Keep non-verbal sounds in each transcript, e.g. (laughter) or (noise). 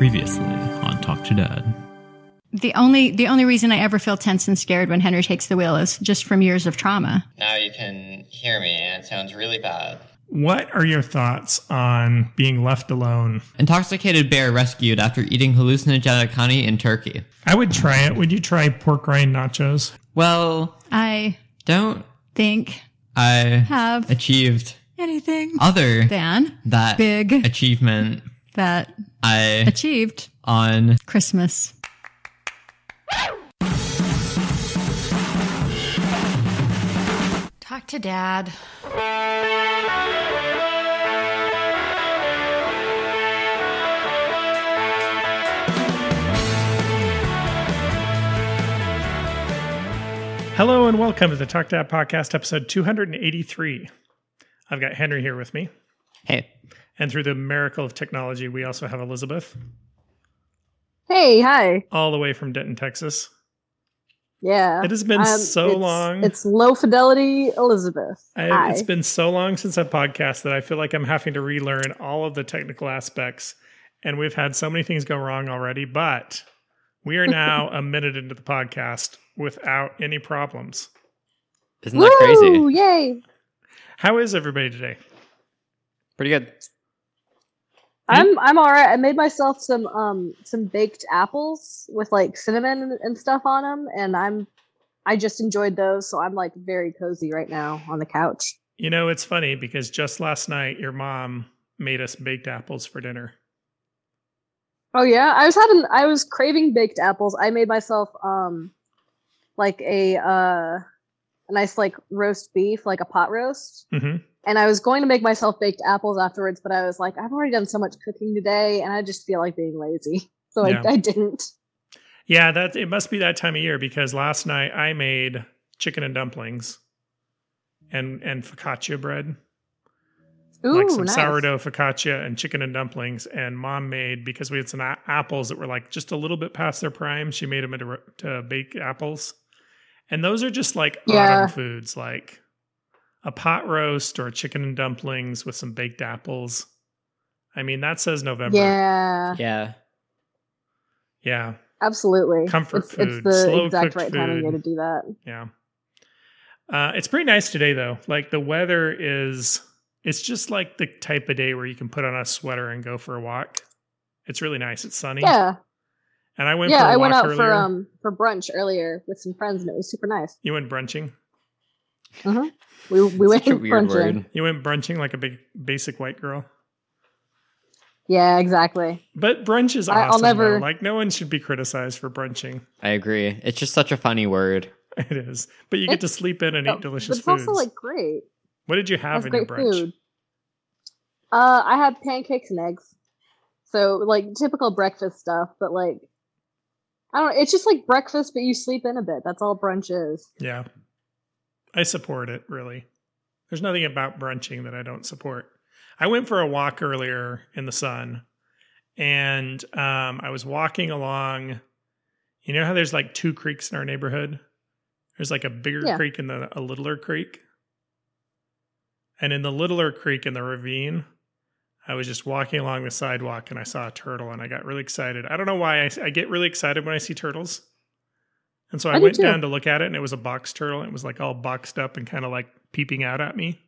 Previously on Talk to Dad. The only the only reason I ever feel tense and scared when Henry takes the wheel is just from years of trauma. Now you can hear me, and it sounds really bad. What are your thoughts on being left alone? Intoxicated bear rescued after eating hallucinogenic honey in Turkey. I would try it. Would you try pork rind nachos? Well, I don't think I have achieved anything other than that big achievement that I achieved on Christmas. Talk to dad. Hello and welcome to the Talk Dad Podcast, episode 283. I've got Henry here with me. Hey. And through the miracle of technology, we also have Elizabeth, Hey, hi. all the way from Denton, Texas. Yeah. It has been um, so it's- long. It's low fidelity Elizabeth. I, hi. it's been so long since I've podcast that I feel like I'm having to relearn all of the technical aspects. And we've had so many things go wrong already, but we are now (laughs) a minute into the podcast without any problems. Isn't that crazy? Woo, Yay. How is everybody today? Pretty good. I'm I'm all right. I made myself some um some baked apples with like cinnamon and, stuff on them, and I'm I just enjoyed those, so I'm like very cozy right now on the couch. You know, it's funny because just last night your mom made us baked apples for dinner. Oh yeah, I was having I was craving baked apples. I made myself um like a uh a nice like roast beef, like a pot roast. hmm and I was going to make myself baked apples afterwards, but I was like, I've already done so much cooking today, and I just feel like being lazy, (laughs) so Yeah. I, I didn't. Yeah, that it must be that time of year because last night I made chicken and dumplings and and focaccia bread. Ooh, like some nice. sourdough focaccia and chicken and dumplings. And mom made because we had some a- apples that were like just a little bit past their prime. She made them into ro- to bake apples, and those are just like Yeah. autumn foods, like a pot roast or chicken and dumplings with some baked apples. I mean, that says November. Yeah, Yeah. yeah, absolutely. Comfort it's, food, It's the slow exact cooked right time of year to do that. yeah. Uh, it's pretty nice today, though. Like the weather is, it's just like the type of day where you can put on a sweater and go for a walk. It's really nice. It's sunny. Yeah, And I went yeah. for a I walk went out earlier. for um for brunch earlier with some friends, and it was super nice. you went brunching. We we went a brunching. word. You went brunching like a big basic white girl. Yeah, exactly. But brunch is I- I'll awesome. though. never- Like no one should be criticized for brunching. I agree. It's just such a funny word. (laughs) It is. But you get to sleep in and Oh, eat delicious but it's foods. also like great. what did you have That's in your brunch? food. Uh, I had pancakes and eggs. So like typical breakfast stuff, but like I don't know, it's just like breakfast but you sleep in a bit. That's all brunch is. Yeah. I support it, really. There's nothing about brunching that I don't support. I went for a walk earlier in the sun and um, I was walking along. You know how there's like two creeks in our neighborhood? There's like a bigger Yeah. creek and a littler creek. And in the littler creek in the ravine, I was just walking along the sidewalk and I saw a turtle and I got really excited. I don't know why I, I get really excited when I see turtles. And so I, I went down to look at it and it was a box turtle. And it was like all boxed up and kind of like peeping out at me,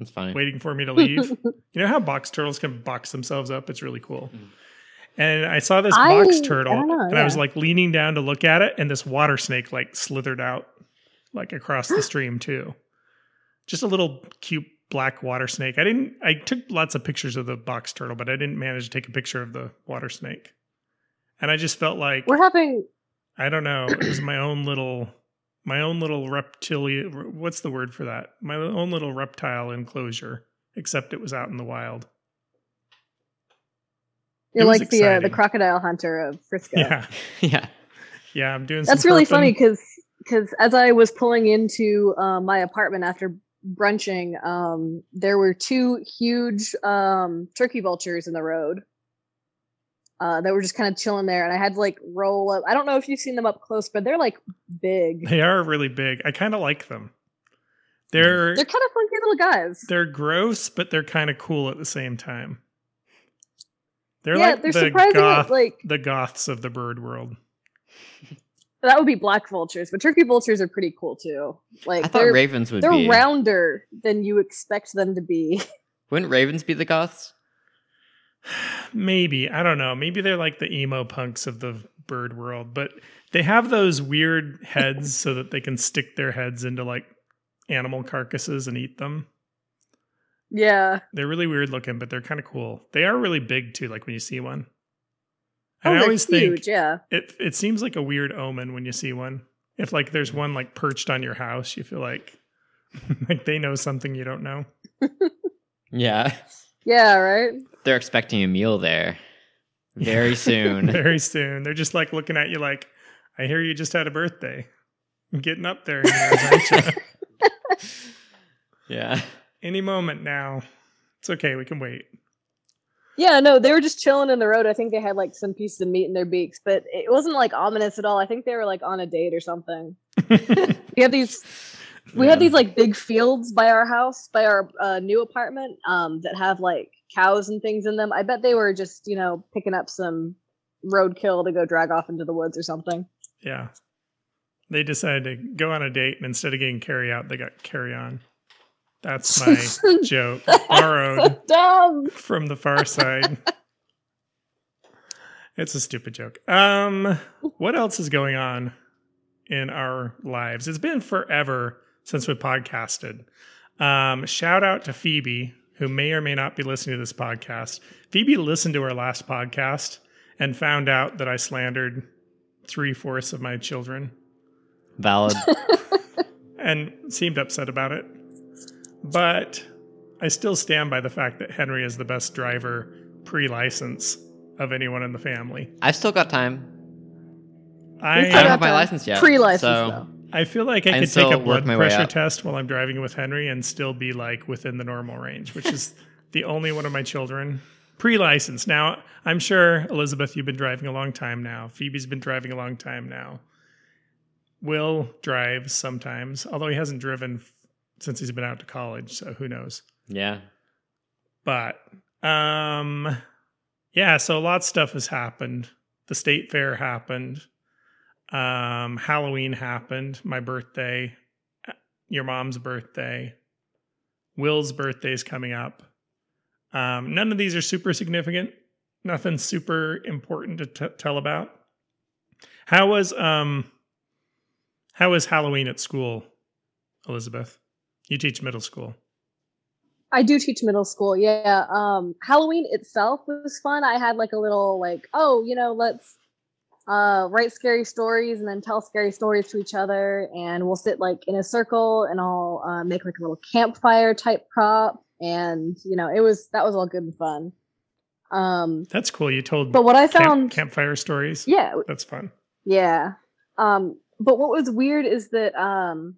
It's fine. waiting for me to (laughs) leave. you know how box turtles can box themselves up? It's really cool. Mm. And I saw this I- box turtle don't know, and I was like leaning down to look at it and this water snake like slithered out like across the (gasps) stream too. Just a little cute black water snake. I didn't I took lots of pictures of the box turtle, but I didn't manage to take a picture of the water snake. And I just felt like We're having I don't know. It was my own little, my own little reptilian. What's the word for that? My own little reptile enclosure. Except it was out in the wild. you're It like the uh, the crocodile hunter of Frisco. Yeah, (laughs) yeah. yeah. I'm doing. That's some really herping. funny because because as I was pulling into uh, my apartment after brunching, um, there were two huge um, turkey vultures in the road. Uh, that were just kind of chilling there, and I had to like roll up. I don't know if you've seen them up close, but they're like big. They are really big. I kind of like them. They're They're kind of funky little guys. they're gross, but they're kind of cool at the same time. They're yeah, like they're the surprisingly goth, like the goths of the bird world. (laughs) that would be black vultures, but turkey vultures are pretty cool too. Like I thought they're ravens would they're be. rounder than you expect them to be. (laughs) Wouldn't ravens be the goths? Maybe I don't know. Maybe they're like the emo punks of the bird world, but they have those weird heads so that they can stick their heads into like animal carcasses and eat them. yeah. They're really weird looking, but they're kind of cool. They are really big too. Like when you see one, Oh, and I they're always huge. think Yeah. it it seems like a weird omen when you see one. If like there's one like perched on your house, you feel like (laughs) like they know something you don't know. (laughs) Yeah. Yeah. Right. They're expecting a meal there very (laughs) soon. Very soon. They're just like looking at you like, I hear you just had a birthday. I'm getting up there in (laughs) years, yeah. Any moment now. It's okay, we can wait. Yeah, no, they were just chilling in the road. I think they had like some pieces of meat in their beaks, but it wasn't like ominous at all. I think they were like on a date or something. (laughs) We have these we had Yeah. these like big fields by our house, by our uh, new apartment, um, that have like cows and things in them. I bet they were just, you know, picking up some roadkill to go drag off into the woods or something. yeah. They decided to go on a date and instead of getting carry out, they got carry on. That's my (laughs) joke. (laughs) Borrowed Dumb. from the far side. (laughs) It's a stupid joke. Um, what else is going on in our lives? It's been forever since we podcasted. Um, shout out to Phoebe, who may or may not be listening to this podcast. Phoebe listened to our last podcast and found out that I slandered three fourths of my children Valid. (laughs) and seemed upset about it. But I still stand by the fact that Henry is the best driver pre license of anyone in the family. I've still got time. I, I don't have my time. license yet. Pre-license so though. I feel like I can could take a blood pressure test while I'm driving with Henry and still be like within the normal range, which is (laughs) the only one of my children pre license. Now, I'm sure, Elizabeth, you've been driving a long time now. Phoebe's been driving a long time now. Will drives sometimes, although he hasn't driven f- since he's been out to college, so who knows. Yeah. But um yeah, so a lot of stuff has happened. The state fair happened. Um Halloween happened, my birthday, your mom's birthday. Will's birthday's coming up. Um none of these are super significant. Nothing super important to t- tell about. How was um how was Halloween at school, Elizabeth? You teach middle school. I do teach middle school. Yeah. Um, Halloween itself was fun. I had like a little like, oh, you know, let's uh, write scary stories and then tell scary stories to each other, and we'll sit like in a circle and I'll uh, make like a little campfire type prop, and you know, it was that was all good and fun. Um, That's cool. You told but what I camp- found, campfire stories. yeah, That's fun. yeah. Um, but what was weird is that um,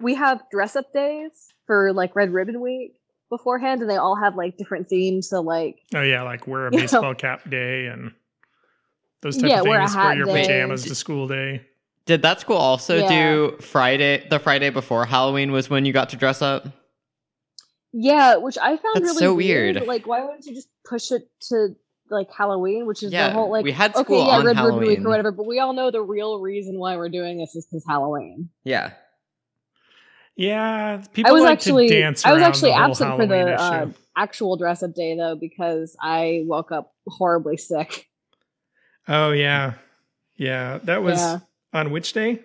we have dress up days for like Red Ribbon Week beforehand, and they all have like different themes. So like, Oh yeah, like wear a (laughs) baseball cap day and those type Yeah, of wear a things. Wear, hat your day. pajamas to school day. Did that school also Yeah. do Friday? The Friday before Halloween was when you got to dress up. yeah, which I found That's really so weird. weird. Like, why wouldn't you just push it to like Halloween, which is Yeah, the whole like we had okay, school yeah, on Red Ribbon Week Halloween. or whatever. But we all know the real reason why we're doing this is because Halloween. Yeah. Yeah, people I was like actually to dance I was around actually the whole absent for the uh, actual dress up day though because I woke up horribly sick. Oh yeah, yeah. That was Yeah. on which day?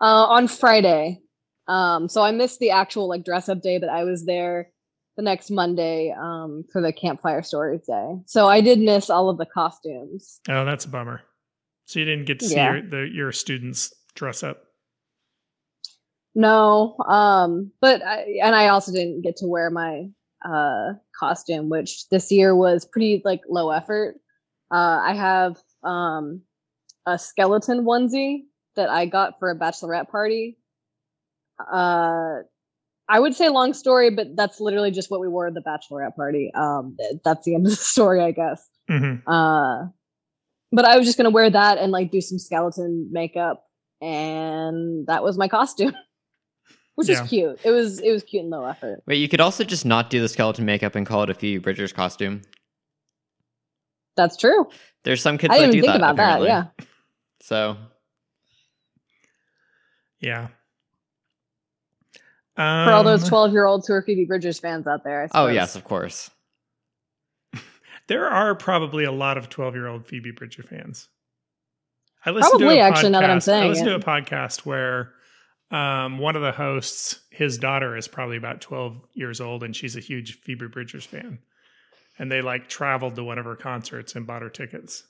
Uh, on Friday. Um, so I missed the actual like dress up day, but I was there the next Monday um, for the campfire stories day. So I did miss all of the costumes. Oh, that's a bummer. So you didn't get to see Yeah. your, the, your students dress up. No, um, but I, and I also didn't get to wear my uh, costume, which this year was pretty like low effort. Uh, I have um, a skeleton onesie that I got for a bachelorette party. Uh, I would say long story, but that's literally just what we wore at the bachelorette party. Um, that's the end of the (laughs) story, I guess. hmm Uh, but I was just gonna wear that and like do some skeleton makeup, and that was my costume. (laughs) which Yeah. is cute. It was it was cute and low effort. Wait, you could also just not do the skeleton makeup and call it a Phoebe Bridgers costume. That's true. There's some kids I that do think that. about that. Yeah. (laughs) So Yeah. For all those Um, 12 year olds who are Phoebe Bridgers fans out there. I Oh yes, of course. (laughs) There are probably a lot of 12 year old Phoebe Bridger fans. I listened Probably, to a actually, now that I'm podcast- I listened it. to a podcast where um, one of the hosts, his daughter is probably about 12 years old, and she's a huge Phoebe Bridgers fan. And they like traveled to one of her concerts and bought her tickets.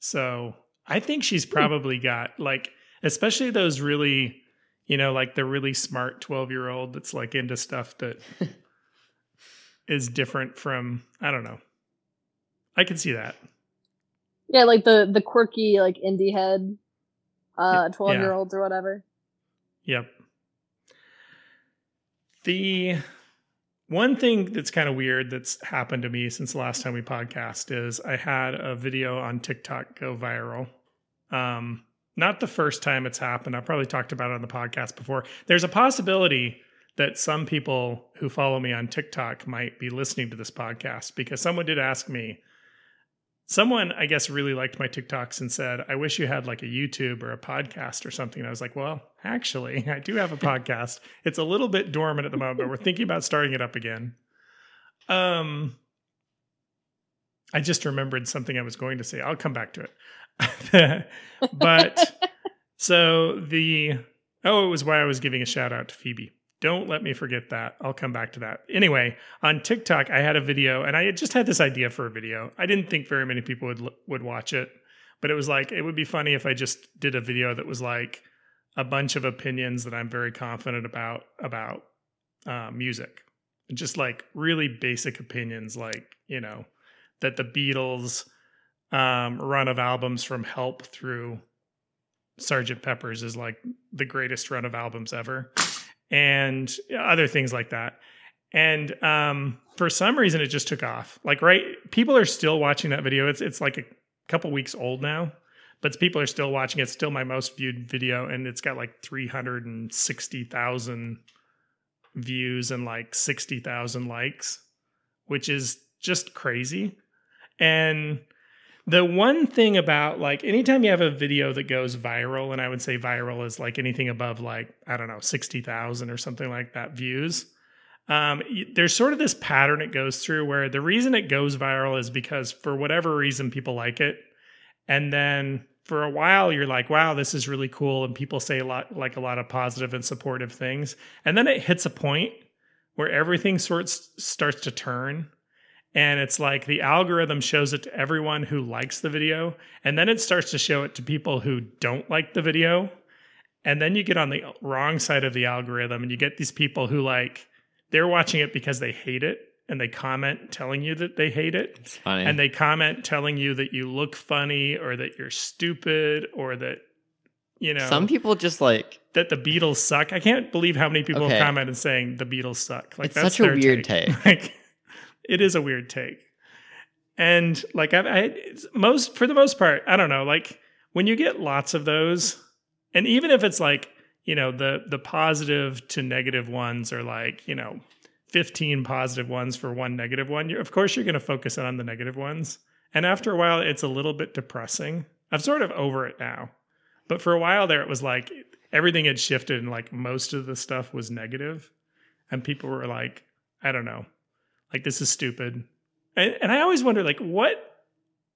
So I think she's Hmm. probably got like, especially those really, you know, like the really smart 12 year old that's like into stuff that (laughs) is different from, I don't know. I can see that. Yeah, like the the quirky like indie head uh Yeah. 12 year olds or whatever. Yep. The one thing that's kind of weird that's happened to me since the last time we podcast is I had a video on TikTok go viral. Um, not the first time it's happened. I probably talked about it on the podcast before. There's a possibility that some people who follow me on TikTok might be listening to this podcast because someone did ask me. Someone, I guess, really liked my TikToks and said, I wish you had like a YouTube or a podcast or something. And I was like, well, actually, (laughs) I do have a podcast. It's a little bit dormant at the moment, but we're thinking about starting it up again. Um, I just remembered something I was going to say. I'll come back to it. (laughs) but (laughs) so the oh, it was why I was giving a shout out to Phoebe. Don't let me forget that. I'll come back to that. Anyway, on TikTok, I had a video, and I just had this idea for a video. I didn't think very many people would would watch it, but it was like it would be funny if I just did a video that was like a bunch of opinions that I'm very confident about about uh, music, just like really basic opinions, like you know that the Beatles um, run of albums from Help through Sergeant Pepper's is like the greatest run of albums ever, and other things like that. And um, for some reason, it just took off. Like, right, people are still watching that video. It's it's like a couple weeks old now, but people are still watching. It's still my most viewed video, and it's got like three hundred and sixty thousand views and like sixty thousand likes, which is just crazy. And the one thing about like anytime you have a video that goes viral, and I would say viral is like anything above like, I don't know, 60,000 or something like that views. Um, there's sort of this pattern it goes through where the reason it goes viral is because for whatever reason people like it. And then for a while you're like, wow, this is really cool. And people say a lot like a lot of positive and supportive things. And then it hits a point where everything sorts starts to turn and it's like the algorithm shows it to everyone who likes the video and then it starts to show it to people who don't like the video and then you get on the wrong side of the algorithm and you get these people who like they're watching it because they hate it and they comment telling you that they hate it It's funny. and they comment telling you that you look funny or that you're stupid or that you know Some people just like that the Beatles suck. I can't believe how many people Okay. have commented saying the Beatles suck. Like It's that's such a weird take. (laughs) Like it is a weird take. And like I, I most for the most part, I don't know. Like when you get lots of those, and even if it's like you know the the positive to negative ones are like you know 15 positive ones for one negative one you're, of course you're going to focus on the negative ones and after a while it's a little bit depressing i'm sort of over it now but for a while there it was like everything had shifted and like most of the stuff was negative and people were like i don't know like this is stupid and, and i always wonder like what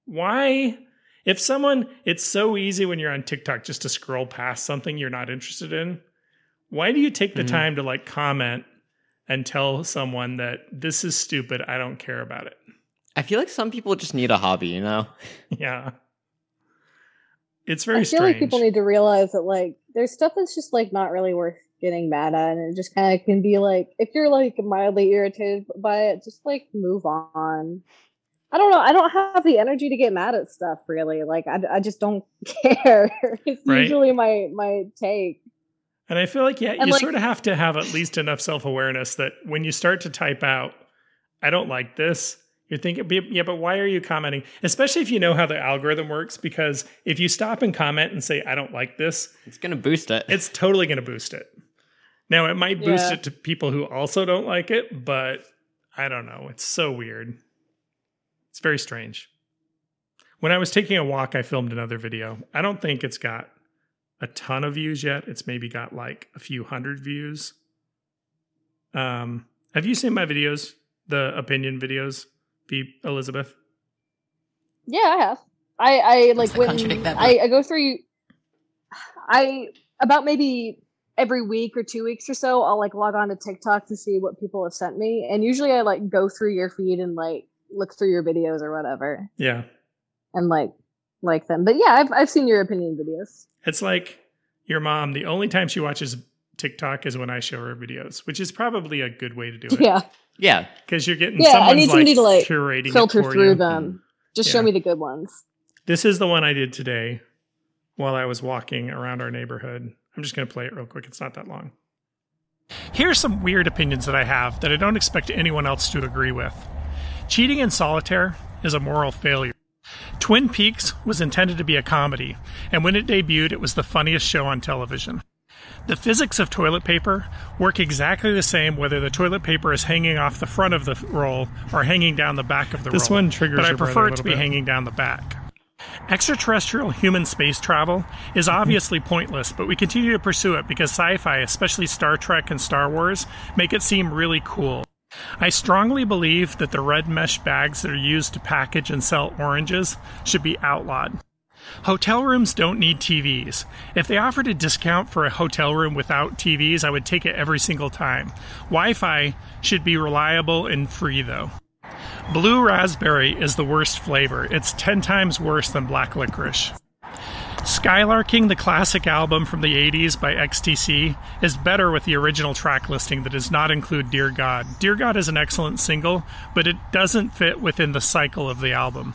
why if someone it's so easy when you're on tiktok just to scroll past something you're not interested in why do you take the Mhm. time to like comment and tell someone that this is stupid i don't care about it I feel like some people just need a hobby, you know? (laughs) yeah it's very I feel strange like people need to realize that like there's stuff that's just like not really worth getting mad at and it just kind of can be like if you're like mildly irritated by it just like move on i don't know i don't have the energy to get mad at stuff really like i, I just don't (laughs) care it's Right. usually my my take And I feel like, yeah, And, you like- sort of have to have at least enough self awareness that when you start to type out, I don't like this, you're thinking, yeah, but why are you commenting? Especially if you know how the algorithm works, because if you stop and comment and say, I don't like this, It's gonna boost it. it's totally going to boost it. Now it might boost Yeah. it to people who also don't like it, but I don't know. It's so weird. It's very strange. When I was taking a walk, I filmed another video. I don't think it's got a ton of views yet. It's maybe got like a few hundred views. Um, have you seen my videos, the opinion videos, Be Elizabeth? Yeah, I have. I I like when contradict that I, I go through. I about maybe every week or two weeks or so, I'll like log on to TikTok to see what people have sent me, and usually I like go through your feed and like look through your videos or whatever, Yeah. and like like them. But yeah, I've I've seen your opinion videos. It's like your mom, the only time she watches TikTok is when I show her videos, which is probably a good way to do it. Yeah, Yeah. Because you're getting Yeah, I someone's need somebody like, to, like, curating it filter through you. them. Just Yeah. show me the good ones. This is the one I did today while I was walking around our neighborhood. I'm just going to play it real quick. It's not that long. Here are some weird opinions that I have that I don't expect anyone else to agree with. Cheating in solitaire is a moral failure. Twin Peaks was intended to be a comedy, and when it debuted, it was the funniest show on television. The physics of toilet paper work exactly the same whether the toilet paper is hanging off the front of the roll or hanging down the back of the roll. This one triggers but I prefer it to be bit. hanging down the back. Extraterrestrial human space travel is mm-hmm. obviously pointless, but we continue to pursue it because sci fi, especially Star Trek and Star Wars, make it seem really cool. I strongly believe that the red mesh bags that are used to package and sell oranges should be outlawed. Hotel rooms don't need TVs. If they offered a discount for a hotel room without TVs, I would take it every single time. Wi Fi should be reliable and free, though. Blue raspberry is the worst flavor. It's 10 times worse than black licorice. Skylarking, the classic album from the 80s by XTC, is better with the original track listing that does not include Dear God. Dear God is an excellent single, but it doesn't fit within the cycle of the album.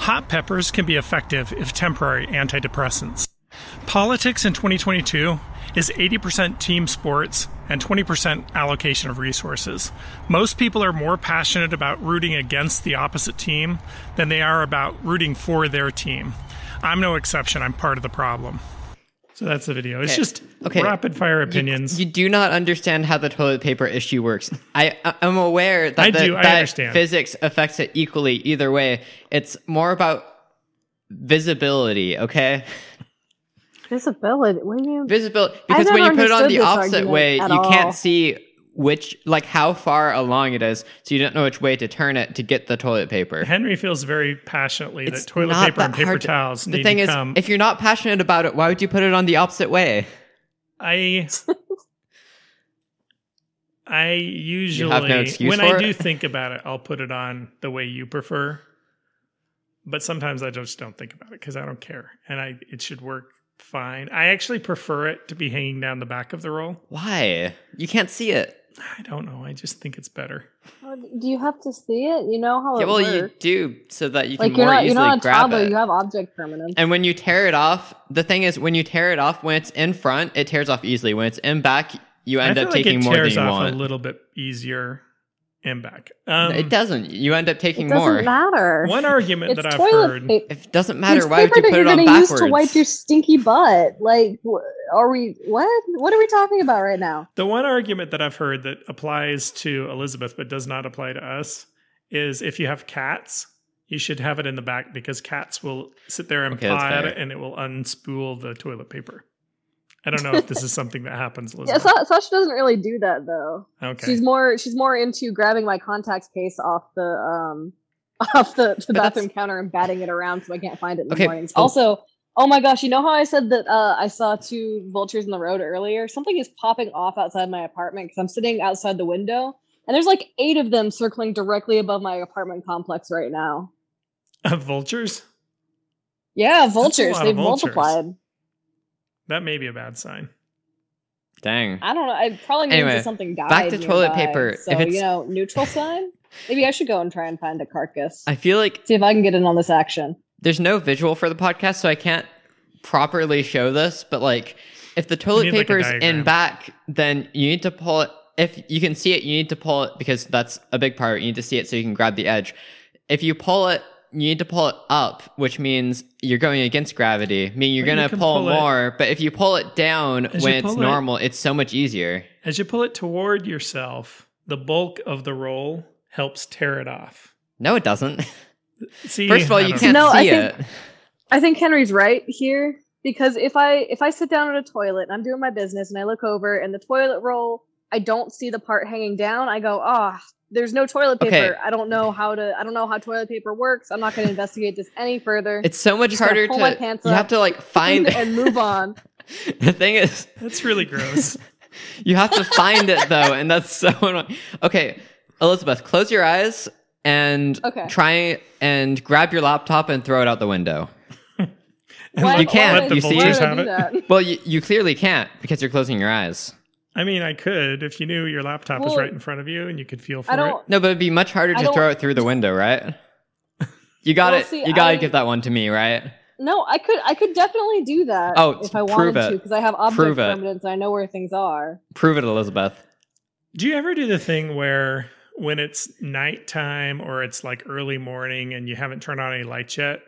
Hot peppers can be effective if temporary antidepressants. Politics in 2022 is 80% team sports and 20% allocation of resources. Most people are more passionate about rooting against the opposite team than they are about rooting for their team. I'm no exception, I'm part of the problem. So that's the video. It's Okay. just Okay. rapid fire opinions. You, do not understand how the toilet paper issue works. I I'm aware that, I the- do, I that understand. physics affects it equally either way. It's more about visibility, okay? Visibility. What do you? Visibility because when you put it on the opposite way, you all. can't see which like how far along it is, so you don't know which way to turn it to get the toilet paper. Henry feels very passionately It's that toilet not paper and paper to- towels The need thing to is, come. if you're not passionate about it, why would you put it on the opposite way? I (laughs) I usually have no when I it? do think about it, I'll put it on the way you prefer. But sometimes I just don't think about it because I don't care, and I it should work fine. I actually prefer it to be hanging down the back of the roll. Why? You can't see it. I don't know. I just think it's better. Do you have to see it? You know how Yeah, it well, you do so that you can you're more not, you're easily not a grab toddler. it. You have object permanence. And when you tear it off, the thing is, when you tear it off, when it's in front, it tears off easily. When it's in back, you end up like taking it more than you off want. a little bit easier and back. Um, it doesn't. You end up taking more. it doesn't more. matter. One argument it's that I've toilet heard. paper. If it doesn't matter, it's why would paper you that put you're it on gonna backwards? use to wipe your stinky butt. Like, wh- are we what? What are we talking about right now? The one argument that I've heard that applies to Elizabeth but does not apply to us is if you have cats, you should have it in the back because cats will sit there and Okay, that's paw at it and it will unspool the toilet paper. I don't know if this is something that happens, (laughs) Yeah, Elizabeth. Sa- Sasha doesn't really do that though. okay. She's more she's more into grabbing my contacts case off the um (laughs) off the, the But that's- bathroom counter and batting it around so I can't find it in the Okay, mornings. oh. Also, oh my gosh, you know how I said that uh, I saw two vultures in the road earlier? Something is popping off outside my apartment because I'm sitting outside the window and there's like eight of them circling directly above my apartment complex right now. (laughs) vultures? Yeah, vultures. They've vultures. multiplied. That may be a bad sign. Dang. I don't know. It probably means Anyway, that something died. back to toilet nearby. paper. So If it's- you know, neutral sign. Maybe I should go and try and find a carcass. I feel like See if I can get in on this action. there's no visual for the podcast, so I can't properly show this. But like, if the toilet need, like, a paper's in back, then you need to pull it. If you can see it, you need to pull it because that's a big part. You need to see it so you can grab the edge. If you pull it you need to pull it up, which means you're going against gravity. I mean, you're But gonna can pull, pull it- more. But if you pull it down As when it's pull it- normal, it's so much easier. As you pull it toward yourself, the bulk of the roll helps tear it off. No, it doesn't. (laughs) See, First of all, you don't can't No, I see think- it. I think Henry's right here because if I if I sit down at a toilet and I'm doing my business and I look over and the toilet roll, I don't see the part hanging down. I go, ah, there's no toilet paper. Okay. I don't know how to. I don't know how toilet paper works. I'm not going to investigate this any further. It's so much Just gonna harder my to. pants You have to like find. (laughs) and move on. (laughs) the thing is, (laughs) That's really gross. you have to find it though, and that's so annoying. Okay, Elizabeth, close your eyes and Okay. try and grab your laptop and throw it out the window. You can't, why Let would the you see? why vultures would have it. Well, you, you clearly can't because you're closing your eyes. I mean, I could if you knew your laptop was Well, right in front of you and you could feel for I it. don't. No, but it'd be much harder I to throw it through the window, right? (laughs) You got Well, it. see, you got to give that one to me, right? No, I could. I could definitely do that. Oh, if I prove wanted it. to, because I have object Prove it. permanence. I know where things are. Prove it, Elizabeth. Do you ever do the thing where when it's nighttime or it's like early morning and you haven't turned on any lights yet?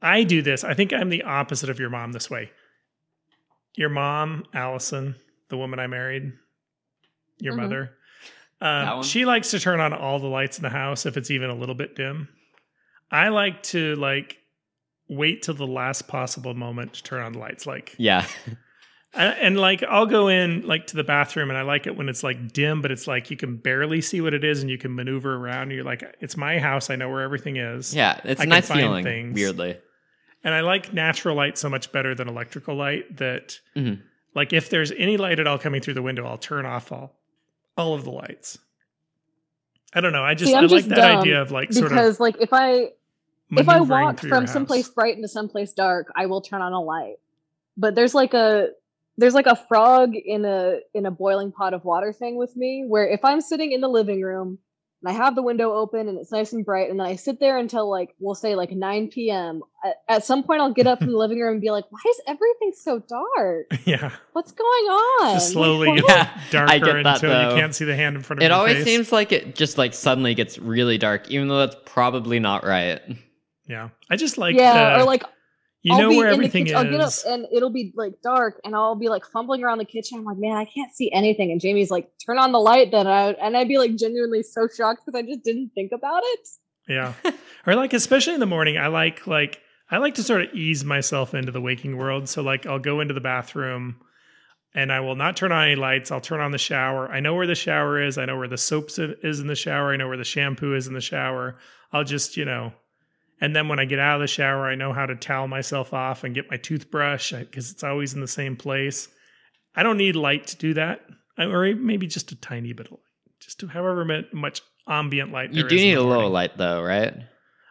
I do this. I think I'm the opposite of your mom this way. Your mom, Allison, the woman I married, your Mhm. mother, um, she likes to turn on all the lights in the house if it's even a little bit dim. I like to like wait till the last possible moment to turn on the lights. Like Yeah. (laughs) and, and like I'll go in like to the bathroom and I like it when it's like dim, but it's like you can barely see what it is and you can maneuver around. And you're like, it's my house. I know where everything is. Yeah. It's I a can nice find feeling, things. weirdly. And I like natural light so much better than electrical light that Mhm. Like if there's any light at all coming through the window, I'll turn off all all of the lights. I don't know. I just See, I like just that idea of like sort because, of like, if I if I walk from someplace bright into someplace dark, I will turn on a light. But there's like a there's like a frog in a in a boiling pot of water thing with me where if I'm sitting in the living room and I have the window open and it's nice and bright and then I sit there until like we'll say like 9 p.m. At, at some point I'll get up from the living room and be like, why is everything so dark? (laughs) yeah, What's going on? just slowly Like, gets Yeah, darker I get that, until though. you can't see the hand in front of It your always face. seems like it just like suddenly gets really dark, even though that's probably not right. yeah, I just like yeah, the- or like you I'll know be where in everything the kitchen, I'll get up and it'll be like dark, and I'll be like fumbling around the kitchen. I'm like, man, I can't see anything. And Jamie's like, turn on the light. Then I and I'd be like genuinely so shocked because I just didn't think about it. Yeah. (laughs) or like especially in the morning, I like like I like to sort of ease myself into the waking world. So like I'll go into the bathroom and I will not turn on any lights. I'll turn on the shower. I know where the shower is. I know where the soap is in the shower. I know where the shampoo is in the shower. I'll just, you know, and then when I get out of the shower, I know how to towel myself off and get my toothbrush because it's always in the same place. I don't need light to do that, I- or maybe just a tiny bit of light, just to however much ambient light. You there do need a little light though, right?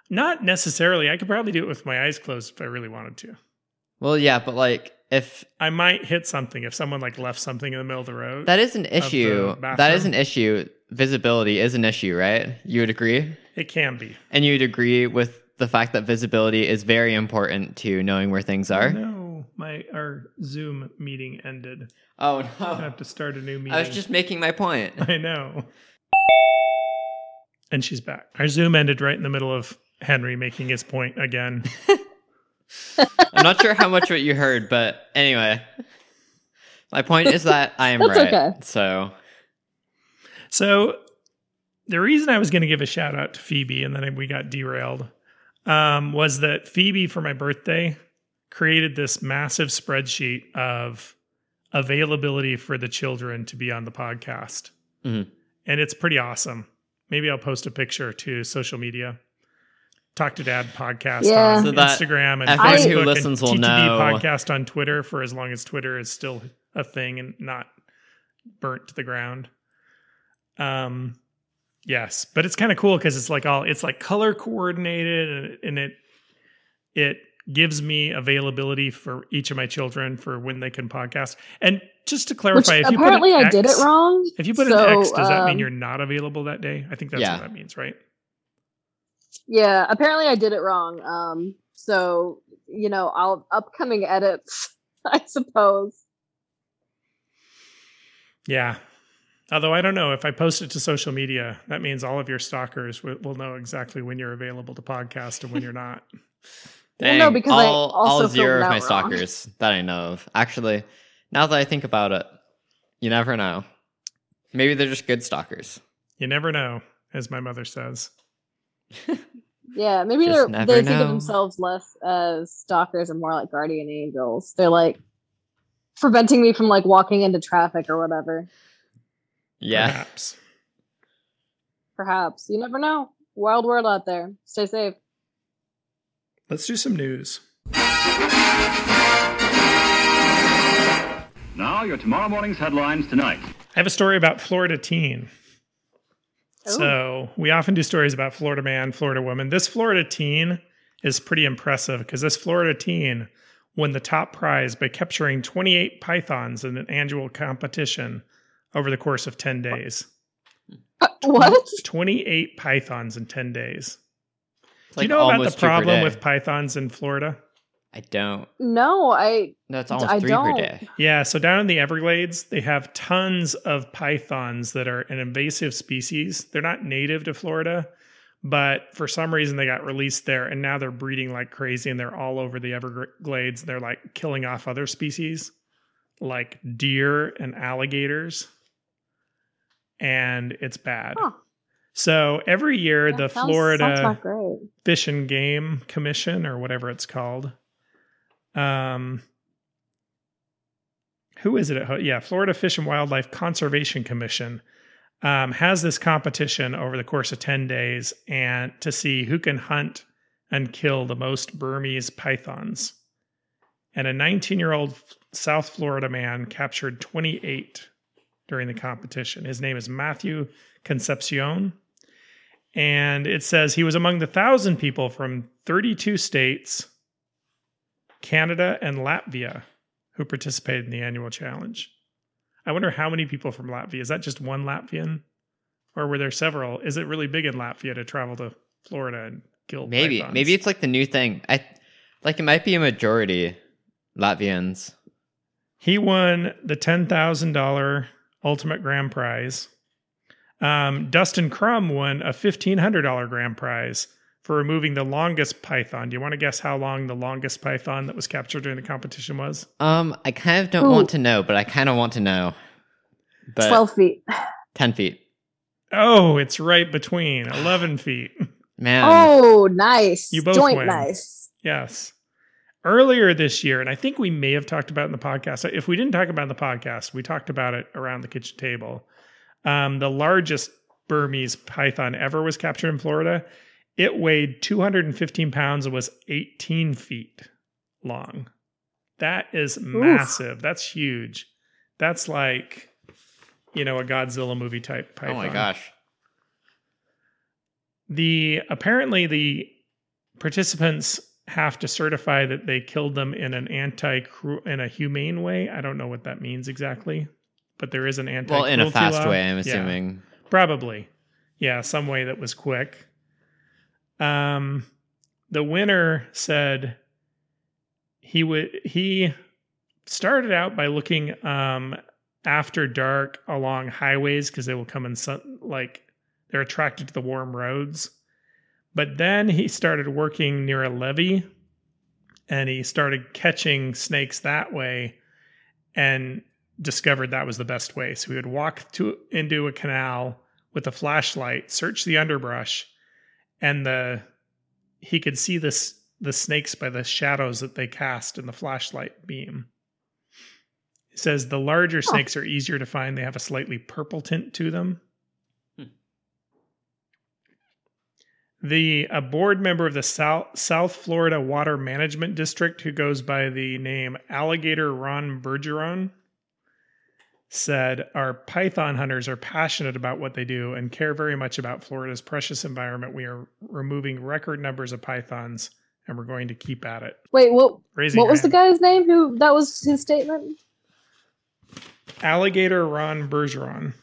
Not necessarily. I could probably do it with my eyes closed if I really wanted to. Well, yeah, but like if I might hit something if someone like left something in the middle of the road. that is an issue, that is an issue. Visibility is an issue, right? You would agree? it can be. And you'd agree with the fact that visibility is very important to knowing where things are? No, my our Zoom meeting ended. Oh I no. have to start a new meeting. I was just making my point. (laughs) I know. And she's back. Our Zoom ended right in the middle of Henry making his point again. (laughs) I'm not sure how much what you heard, but anyway. My point is that I am That's right. okay. So So the reason I was going to give a shout out to Phoebe and then we got derailed um, was that Phoebe for my birthday created this massive spreadsheet of availability for the children to be on the podcast. Mhm. And it's pretty awesome. Maybe I'll post a picture to social media. Talk to Dad podcast Yeah. on So Instagram and everyone who Facebook listens will and TTD know. podcast on Twitter for as long as Twitter is still a thing and not burnt to the ground. Um, yes, but it's kind of cool because it's like all it's like color coordinated and, and it it gives me availability for each of my children for when they can podcast. And just to Which clarify, if you put apparently an I did X- it wrong. If you put So, an X, does that mean um, you're not available that day? I think that's Yeah. what that means, right? Yeah, apparently I did it wrong. Um, so you know, I'll upcoming edits, (laughs) I suppose. Yeah. Although I don't know if I post it to social media, that means all of your stalkers will, will know exactly when you're available to podcast and when you're not. (laughs) Well, no, Dang, because I all, also all zero of my wrong. stalkers that I know of. Actually, now that I think about it, you never know. Maybe they're just good stalkers. You never know, as my mother says. (laughs) Yeah, maybe they're never they think of themselves less as stalkers and more like guardian angels. They're like preventing me from like walking into traffic or whatever. Yeah. Perhaps. Perhaps. You never know. Wild world out there. Stay safe. Let's do some news. Now, your tomorrow morning's headlines tonight. I have a story about Florida teen. So we often do stories about Florida man, Florida woman. This Florida teen is pretty impressive because this Florida teen won the top prize by capturing 28 pythons in an annual competition over the course of 10 days. Uh, what? 28 pythons in 10 days. It's do you like know about the problem with pythons in Florida? I don't. No, I No, it's I almost three per don't. day. Yeah, so down in the Everglades, they have tons of pythons that are an invasive species. They're not native to Florida, but for some reason they got released there and now they're breeding like crazy and they're all over the Everglades. They're like killing off other species like deer and alligators. And it's bad. Huh. So every year, that the sounds- Florida sounds. Fish and Game Commission or whatever it's called. Um, who is it? At, yeah, Florida Fish and Wildlife Conservation Commission um, has this competition over the course of ten days and to see who can hunt and kill the most Burmese pythons. And a 19-year-old South Florida man captured 28 during the competition. His name is Matthew Concepcion. And it says he was among the thousand people from 32 states, Canada, and Latvia who participated in the annual challenge. I wonder how many people from Latvia. Is that just one Latvian? Or were there several? Is it really big in Latvia to travel to Florida and kill Maybe. pythons? Maybe it's like the new thing. I like it might be a majority Latvians. He won the ten thousand dollar ultimate grand prize. Um, Dustin Crum won a fifteen hundred dollar grand prize for removing the longest python. Do you want to guess how long the longest python that was captured during the competition was? Um, I kind of don't Ooh. want to know, but I kind of want to know. But Twelve feet. ten feet. Oh, it's right between eleven feet. Man. oh, nice. You both Joint win. nice. Yes. Earlier this year, and I think we may have talked about it in the podcast. If we didn't talk about it in the podcast, we talked about it around the kitchen table. Um, the largest Burmese python ever was captured in Florida. It weighed 215 pounds and was 18 feet long. That is massive. That's huge. That's like, you know, a Godzilla movie type python. oh my gosh. The apparently the participants have to certify that they killed them in an anti in a humane way. I don't know what that means exactly, but there is an anti Well, in a fast way, I'm assuming. Probably. Yeah, some way that was quick. Um the winner said he would he started out by looking um after dark along highways because they will come in sun like they're attracted to the warm roads. But then he started working near a levee and he started catching snakes that way and discovered that was the best way. So he would walk to into a canal with a flashlight, search the underbrush, and the he could see this the snakes by the shadows that they cast in the flashlight beam. He says the larger snakes are easier to find. They have a slightly purple tint to them. The a board member of the South, South Florida Water Management District, who goes by the name Alligator Ron Bergeron, said our python hunters are passionate about what they do and care very much about Florida's precious environment. We are removing record numbers of pythons, and we're going to keep at it. Wait, what? Raising what was the guy's name? Who that was his statement? Alligator Ron Bergeron.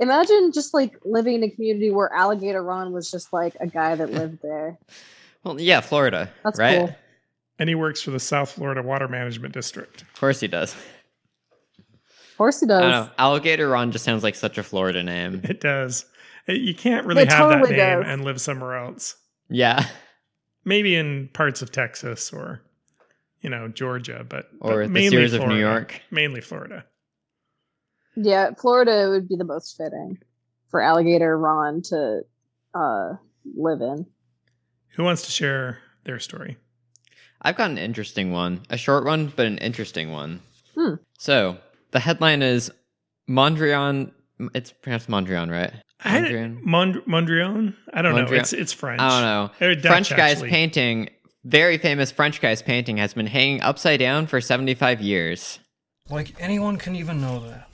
Imagine just like living in a community where Alligator Ron was just like a guy that lived there. (laughs) Well, yeah, Florida. That's right? cool. And he works for the South Florida Water Management District. Of course he does. Of course he I does. don't know. Alligator Ron just sounds like such a Florida name. It does. You can't really It have that name does. and live somewhere else. Yeah. Maybe in parts of Texas or, you know, Georgia, but Or but the mainly Sears of New York. Mainly Florida. Yeah, Florida would be the most fitting for alligator Ron to uh, live in. Who wants to share their story? I've got an interesting one. A short one, but an interesting one. Hmm. So, the headline is Mondrian. It's pronounced Mondrian, right? I Mondrian? Mond- Mondrian? I don't know. It's it's French. I don't know. Dutch, French guy's actually. painting, very famous French guy's painting, has been hanging upside down for 75 years. Like anyone can even know that.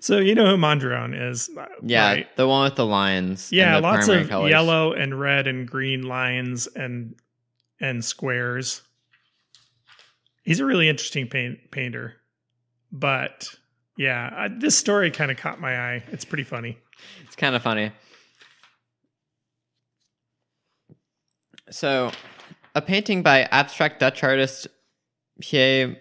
So you know who Mondrian is, uh, Yeah, right? the one with the lines. and Yeah, the lots of colors. yellow and red and green lines and and squares. He's a really interesting paint, painter, but yeah, I, this story kind of caught my eye. It's pretty funny. It's kind of funny. So, a painting by abstract Dutch artist Pierre,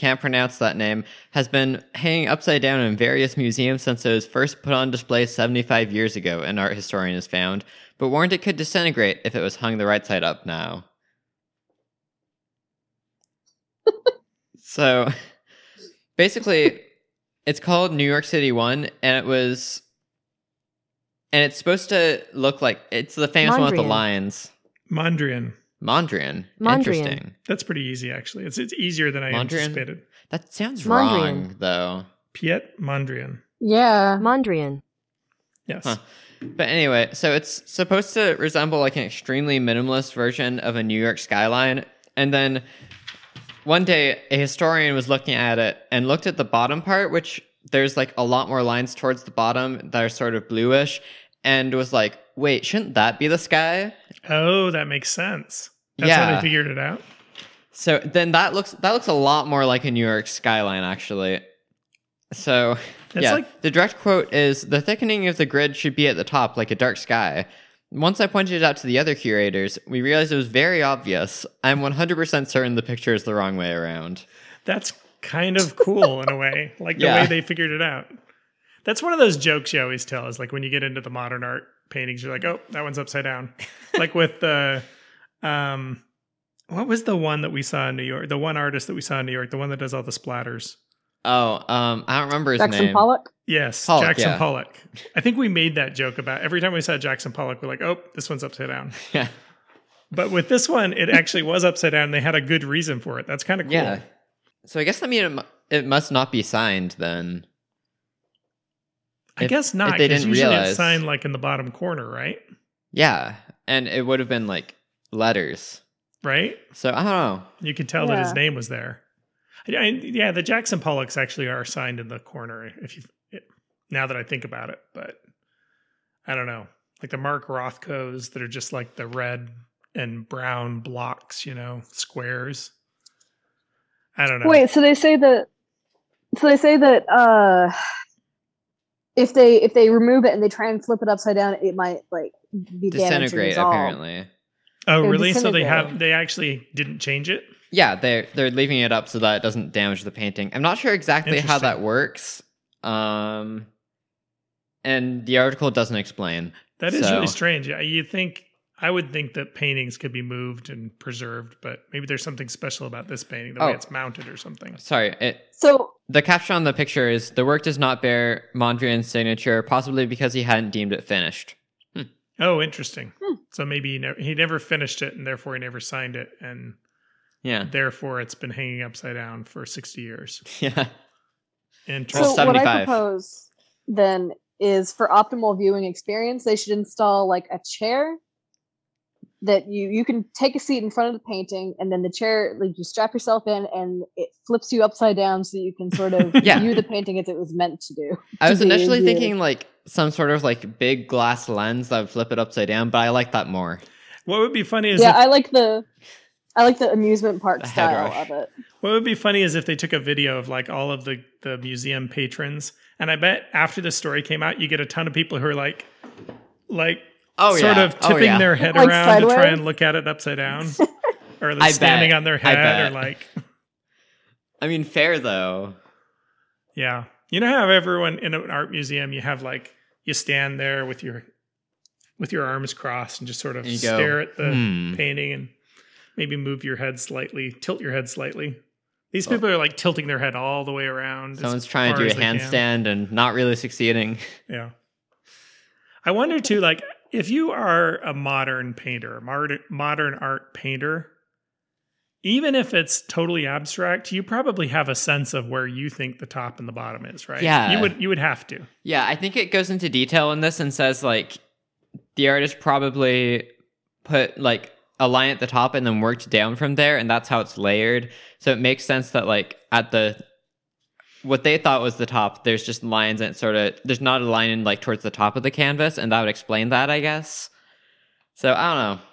can't pronounce that name, has been hanging upside down in various museums since it was first put on display 75 years ago, an art historian has found, but warned it could disintegrate if it was hung the right side up now. (laughs) so, basically, it's called New York City One, and it was and it's supposed to look like it's the famous one with the lions. Mondrian. Mondrian. Mondrian. Interesting. That's pretty easy, actually. It's it's easier than I Mondrian? anticipated. That sounds Mondrian. wrong, though. Piet Mondrian. Yeah. Mondrian. Yes. Huh. But anyway, so it's supposed to resemble like an extremely minimalist version of a New York skyline. And then one day, a historian was looking at it and looked at the bottom part, which there's like a lot more lines towards the bottom that are sort of bluish, and was like, wait, shouldn't that be the sky? Oh, that makes sense. That's how Yeah. they figured it out. So then that looks that looks a lot more like a New York skyline actually. So It's yeah, like the direct quote is the thickening of the grid should be at the top like a dark sky. Once I pointed it out to the other curators, we realized it was very obvious. I'm 100% certain the picture is the wrong way around. that's kind of cool in a way, like the Yeah. way they figured it out. That's one of those jokes you always tell is like when you get into the modern art paintings, you're like, oh, that one's upside down. (laughs) like with the, um, what was the one that we saw in New York? The one artist that we saw in New York, the one that does all the splatters. Oh, um, I don't remember his Jackson name. Pollock. Yes, Pollock, Jackson yeah. Pollock. I think we made that joke about every time we saw Jackson Pollock, we're like, oh, this one's upside down. (laughs) Yeah, But with this one, it actually was upside down. They had a good reason for it. That's kind of cool. yeah. So I guess that means it, it must not be signed then. I If- guess not. if they didn't usually realize. it's signed like in the bottom corner, right? Yeah, and it would have been like letters. Right. So I don't know. You could tell that his name was there. I, I- yeah, the Jackson Pollocks actually are signed in the corner. If you it, now that I think about it, but I don't know, like the Mark Rothkos that are just like the red and brown blocks, you know, squares. I don't know. Wait, so they say that so they say that uh if they if they remove it and they try and flip it upside down, it might like be damaged Disintegrate apparently. oh, they're really? So they have they actually didn't change it. Yeah, they're they're leaving it up so that it doesn't damage the painting. I'm not sure exactly how that works. Um and the article doesn't explain. That is So- really strange. Yeah, You think I would think that paintings could be moved and preserved, but maybe there's something special about this painting, the way Oh. it's mounted or something. Sorry, it So the caption on the picture is the work does not bear Mondrian's signature, possibly because he hadn't deemed it finished. Oh, interesting. Hmm. So maybe he never, he never finished it, and therefore he never signed it, and Yeah. therefore it's been hanging upside down for sixty years. (laughs) Yeah. Interesting. so what I propose then is for optimal viewing experience, they should install like a chair that you you can take a seat in front of the painting and then the chair like you strap yourself in and it flips you upside down so you can sort of (laughs) Yeah. view the painting as it was meant to do. I was (laughs) to be initially viewed. thinking like some sort of like big glass lens that would flip it upside down, but I like that more. what would be funny is Yeah, if, I like the I like the amusement park The style rush. of it. what would be funny is if they took a video of like all of the the museum patrons, and I bet after the story came out, you get a ton of people who are like, like Oh sort yeah. of Oh, tipping yeah. their head Like around to try and look at it upside down, (laughs) or I like standing bet. on their head, or like (laughs) (laughs) I mean fair though. Yeah. You know how everyone in an art museum you have like you stand there with your with your arms crossed and just sort of And you go, stare at the "Hmm." painting and maybe move your head slightly, tilt your head slightly. These people are like tilting their head all the way around. Someone's trying to do a as can. handstand and not really succeeding. Yeah. I wonder too, like, if you are a modern painter, modern, modern art painter, even if it's totally abstract, you probably have a sense of where you think the top and the bottom is, right? Yeah. You would you would have to. Yeah, I think it goes into detail in this and says like the artist probably put like a line at the top and then worked down from there, and that's how it's layered. So it makes sense that like at the what they thought was the top, there's just lines and sort of there's not a line in like towards the top of the canvas, and that would explain that, I guess. So I don't know.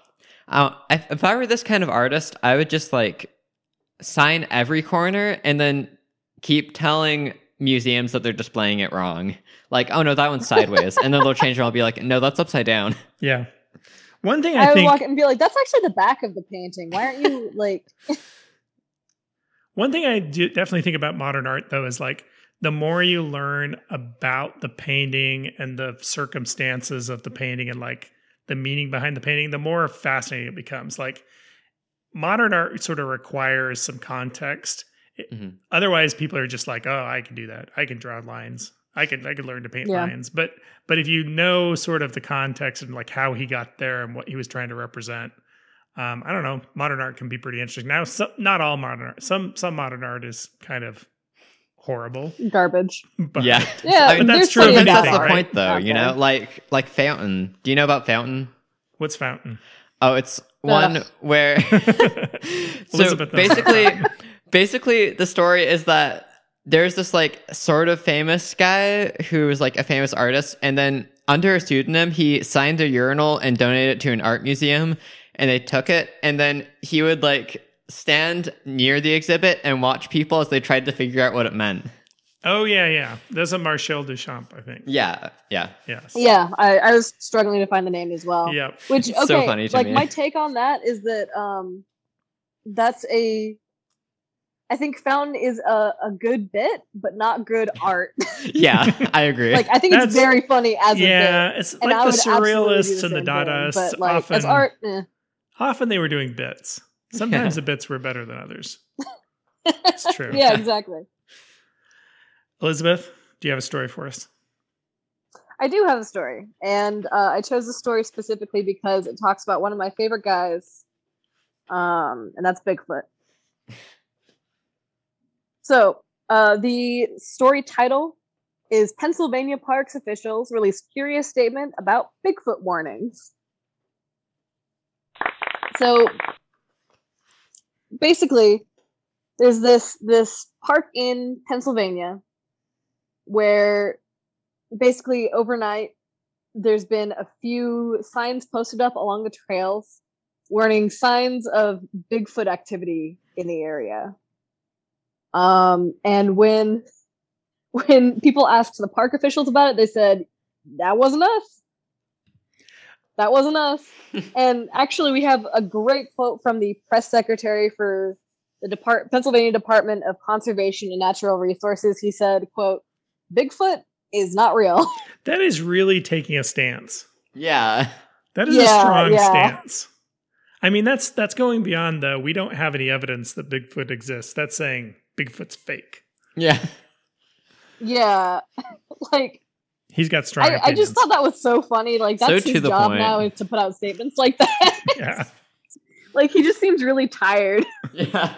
Uh, if, if I were this kind of artist, I would just like sign every corner and then keep telling museums that they're displaying it wrong. Like, oh no, that one's sideways, and then they'll change it. I'll be like, no, that's upside down. Yeah. One thing I, I, would think walk and be like, "That's actually the back of the painting. Why aren't you like?" (laughs) One thing I do definitely think about modern art though is like the more you learn about the painting and the circumstances of the painting and like the meaning behind the painting, the more fascinating it becomes. Like modern art sort of requires some context. It- Mhm. Otherwise, people are just like, "Oh, I can do that. I can draw lines. I can I can learn to paint Yeah. lines." But but if you know sort of the context and like how he got there and what he was trying to represent, um, I don't know. Modern art can be pretty interesting. Now, some, not all modern art. Some some modern art is kind of horrible. Garbage. But yeah, (laughs) Yeah, I mean, But that's true of that's the right? point, though. out You there. know, like like Fountain. Do you know about Fountain? What's fountain? Oh, it's one where (laughs) (laughs) so basically basically the story is that there's this like sort of famous guy who is like a famous artist and then under a pseudonym he signed a urinal and donated it to an art museum and they took it and then he would like stand near the exhibit and watch people as they tried to figure out what it meant. Oh yeah, yeah. There's a Marcel Duchamp, I think. Yeah, yeah. Yes. Yeah, I, I was struggling to find the name as well. Yep. Which okay, so funny to like me. my take on that is that um, that's a. I think Fountain is a, a good bit, but not good art. (laughs) Yeah, I agree. like I think That's- it's very funny as a Yeah, bit. it's And I like the would absolutely do surrealists and the same thing, Dadaists. But like often, as art, eh. Often they were doing bits. Sometimes the bits were better than others. It's (laughs) true. yeah, exactly. (laughs) Elizabeth, do you have a story for us? I do have a story, and uh, I chose the story specifically because it talks about one of my favorite guys, um, and that's Bigfoot. So, uh, the story title is Pennsylvania Parks officials release curious statement about Bigfoot warnings. So, basically, there's this this park in Pennsylvania where basically overnight there's been a few signs posted up along the trails warning signs of bigfoot activity in the area. Um and when (laughs) when people asked the park officials about it they said that wasn't us that wasn't us (laughs) and actually we have a great quote from the press secretary for the Depart- pennsylvania department of conservation and natural resources he said quote bigfoot is not real (laughs) That is really taking a stance. yeah. That is a strong yeah. stance. I mean, that's that's going beyond the we don't have any evidence that Bigfoot exists. That's saying Bigfoot's fake. Yeah. yeah (laughs) like He's got strong I, I just thought that was so funny like So that's to his the job point. now is to put out statements like that (laughs) (laughs) yeah, like he just seems really tired (laughs) Yeah.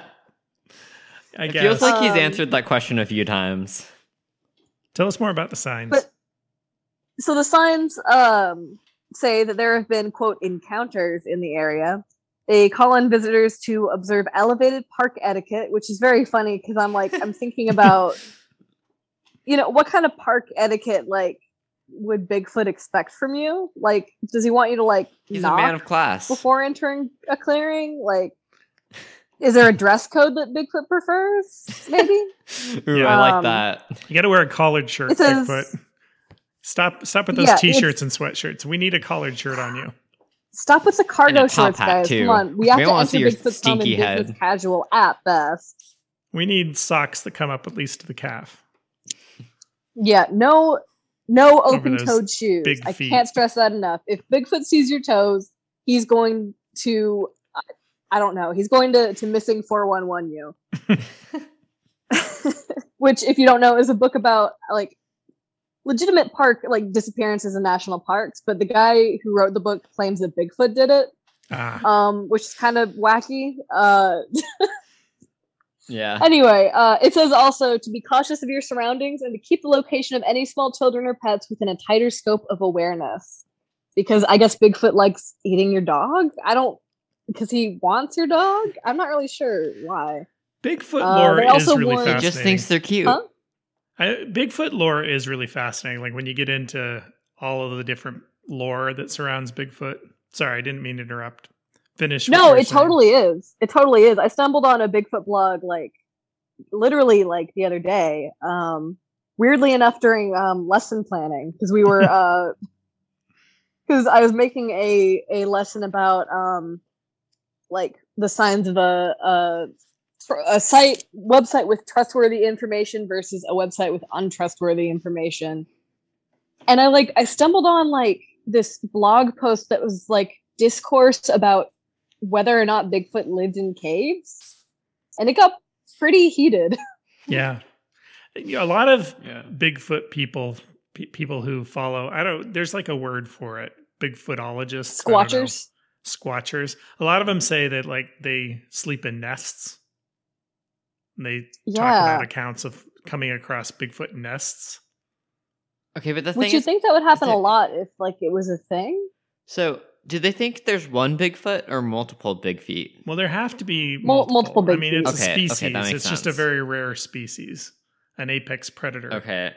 I It guess. feels like he's Um, answered that question a few times. Tell us more about the signs. But- so the signs um, say that there have been quote encounters in the area they call on visitors to observe elevated park etiquette which is very funny because i'm like i'm thinking about you know what kind of park etiquette like would bigfoot expect from you like does he want you to like He's knock a man of class. before entering a clearing like is there a dress code that bigfoot prefers maybe (laughs) Ooh, I like Um, that. you got to wear a collared shirt, says- Bigfoot. Stop! Stop with those Yeah, t-shirts and sweatshirts. We need a collared shirt on you. Stop with the cargo And a top shorts, guys. too. Come on. We We have don't to wanna enter Bigfoot's stinky head. casual at best. We need socks that come up at least to the calf. Yeah, no, no open-toed shoes. I can't stress that enough. If Bigfoot sees your toes, he's going to, I, I don't know, he's going to to missing four one one you. (laughs) (laughs) Which, if you don't know, is a book about like legitimate park like disappearances in national parks. But the guy who wrote the book claims that Bigfoot did it, Ah, um, which is kind of wacky. Uh, (laughs) Yeah. Anyway, uh, it says also to be cautious of your surroundings and to keep the location of any small children or pets within a tighter scope of awareness. Because I guess Bigfoot likes eating your dog. I don't because he wants your dog. I'm not really sure why. Bigfoot Uh, lore is also really warn- He fascinating. just thinks they're cute. Huh? I, Bigfoot lore is really fascinating. Like when you get into all of the different lore that surrounds Bigfoot. Sorry, I didn't mean to interrupt. Finish. No, it saying. totally is. It totally is. I stumbled on a Bigfoot blog like literally like the other day. Um weirdly enough during um lesson planning because we were (laughs) uh because I was making a a lesson about um like the signs of a a a site website with trustworthy information versus a website with untrustworthy information. And I like I stumbled on like this blog post that was like discourse about whether or not Bigfoot lived in caves. And it got pretty heated. (laughs) Yeah. You know, a lot of Yeah. Bigfoot people, pe- people who follow, I don't, there's like a word for it. Bigfootologists. I. Squatchers. Squatchers. A lot of them say that like they sleep in nests. And they talk Yeah. about accounts of coming across Bigfoot nests. Okay, but the Would thing you is, think that would happen a lot if like it was a thing? so do they think there's one Bigfoot or multiple Big Feet? Well, there have to be Mul- multiple I mean, it's feet. a Okay, okay, species. that makes it's just a very rare species, an apex predator. Okay.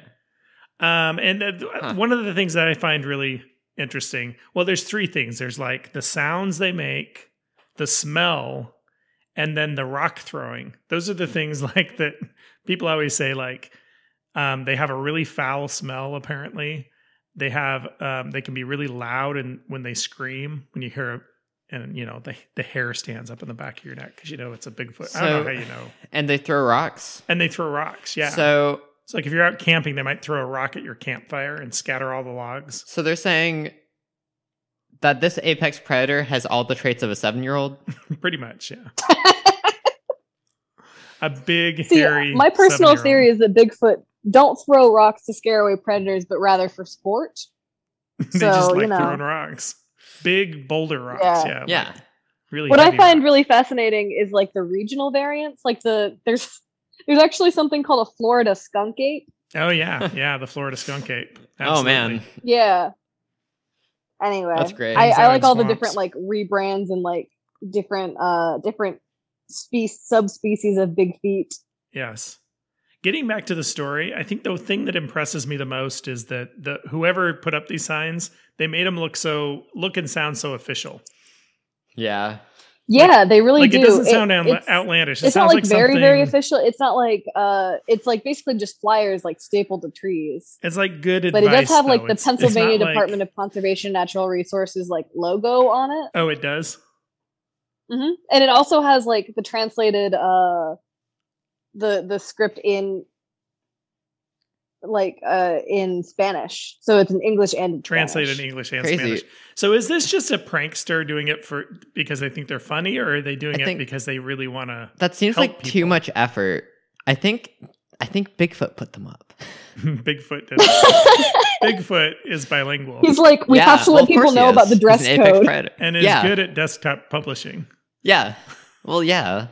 Um, and uh, Huh. one of the things that I find really interesting, well, there's three things. There's like the sounds they make, the smell, and then the rock throwing. Those are the things (laughs) like that people always say. Like, um, they have a really foul smell. Apparently, they have um, they can be really loud, and when they scream, when you hear. A, and you know the the hair stands up in the back of your neck because you know it's a Bigfoot. I don't know how you know. And they throw rocks. And they throw rocks. Yeah. So It's like if you're out camping, they might throw a rock at your campfire and scatter all the logs. so they're saying that this apex predator has all the traits of a seven year old. (laughs) Pretty much, yeah. (laughs) a big, See, hairy. my personal theory is that Bigfoot don't throw rocks to scare away predators, but rather for sport. (laughs) they so, just you like know. throwing rocks. Big boulder rocks. Yeah. Yeah. Yeah. like really. what I find rocks. really fascinating is like the regional variants. Like the there's there's actually something called a Florida skunk ape. Oh yeah, (laughs) yeah. The Florida skunk ape. Oh man. Yeah. Anyway, That's great. I, I like in all the different like rebrands and like different uh different species subspecies of big feet. Yes. Getting back to the story, I think the thing that impresses me the most is that the whoever put up these signs, they made them look so look and sound so official. Yeah. Yeah, they really like do. it doesn't It- sound outla- it's- outlandish. It it's not sounds like, like very something, very official. It's not like uh it's like basically just flyers like stapled to trees. It's like good advice, But it does have like though. the It's- it's not Pennsylvania like- Department of Conservation and Natural Resources like logo on it. Oh, it does. hmm And it also has like the translated uh the the script in like uh in Spanish. So it's in English and in translated Spanish. in English and Crazy. Spanish. So is this just a prankster doing it for because they think they're funny, or are they doing I it think- because they really want to? That seems Help like too much effort. I think I think Bigfoot put them up. (laughs) Bigfoot did. (laughs) Bigfoot is bilingual He's like, we Yeah, have to well, let of people course he know about the dress an code. predator. and is yeah. good at desktop publishing. Yeah. Well, yeah.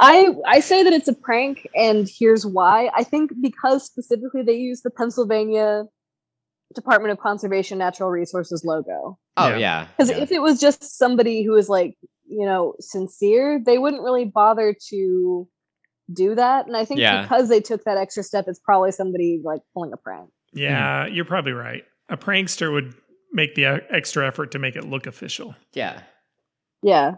I I say that it's a prank, and here's why. I think because specifically they use the Pennsylvania Department of Conservation Natural Resources logo. Oh Yeah. yeah. Because yeah. if it was just somebody who was like, you know, sincere, they wouldn't really bother to do that. And I think Yeah. because they took that extra step, it's probably somebody like pulling a prank. Yeah, you're probably right. A prankster would make the extra effort to make it look official. yeah. Yeah.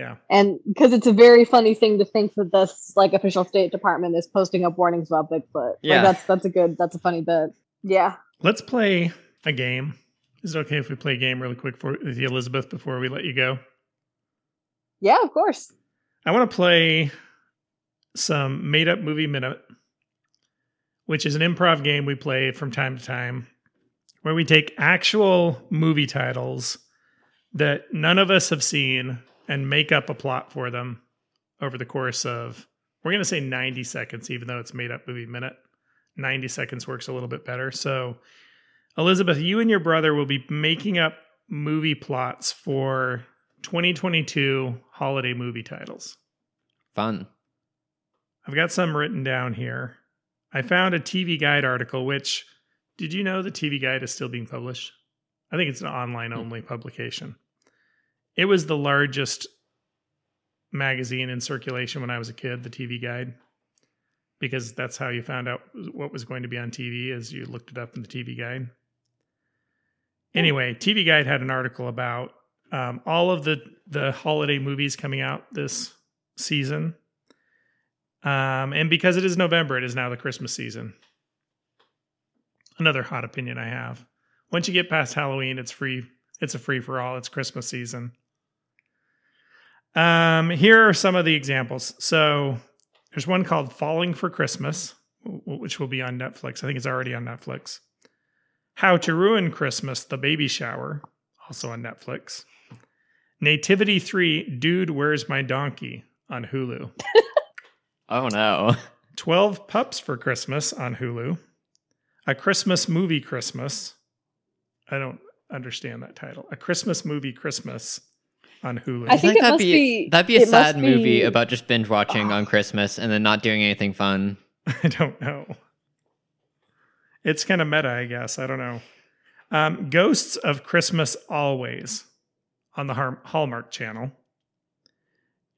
Yeah. And because it's a very funny thing to think that this like official State Department is posting up warnings about Bigfoot. Yeah. Like that's that's a good that's a funny bit. Yeah. Let's play a game. Is it okay if we play a game really quick for with you, Elizabeth, before we let you go? Yeah, of course. I want to play some made up movie minute. which is an improv game we play from time to time, where we take actual movie titles that none of us have seen and make up a plot for them over the course of, we're going to say 90 seconds, even though it's made up movie minute. 90 seconds works a little bit better. So, Elizabeth, you and your brother will be making up movie plots for 2022 holiday movie titles. Fun. I've got some written down here. I found a TV Guide article, which did you know the TV Guide is still being published? I think it's an online hmm. only publication. It was the largest magazine in circulation when I was a kid, the TV Guide, because that's how you found out what was going to be on TV as you looked it up in the TV Guide. Anyway, TV Guide had an article about um, all of the the holiday movies coming out this season um, and because it is November, it is now the Christmas season. Another hot opinion I have. Once you get past Halloween, it's free. It's a free for all. It's Christmas season. Um, here are some of the examples. So there's one called Falling for Christmas, which will be on Netflix. I think it's already on Netflix. How to Ruin Christmas, The Baby Shower, also on Netflix. Nativity 3, Dude, Where's My Donkey on Hulu. (laughs) Oh no. 12 Pups for Christmas on Hulu. A Christmas Movie Christmas. I don't understand that title. A Christmas Movie Christmas on Hulu. I think it that'd be, be- that'd be a sad movie be- about just binge watching on (sighs) Christmas and then not doing anything fun. (laughs) I don't know. It's kind of meta, I guess. I don't know. Um, Ghosts of Christmas Always on the Har- Hallmark Channel.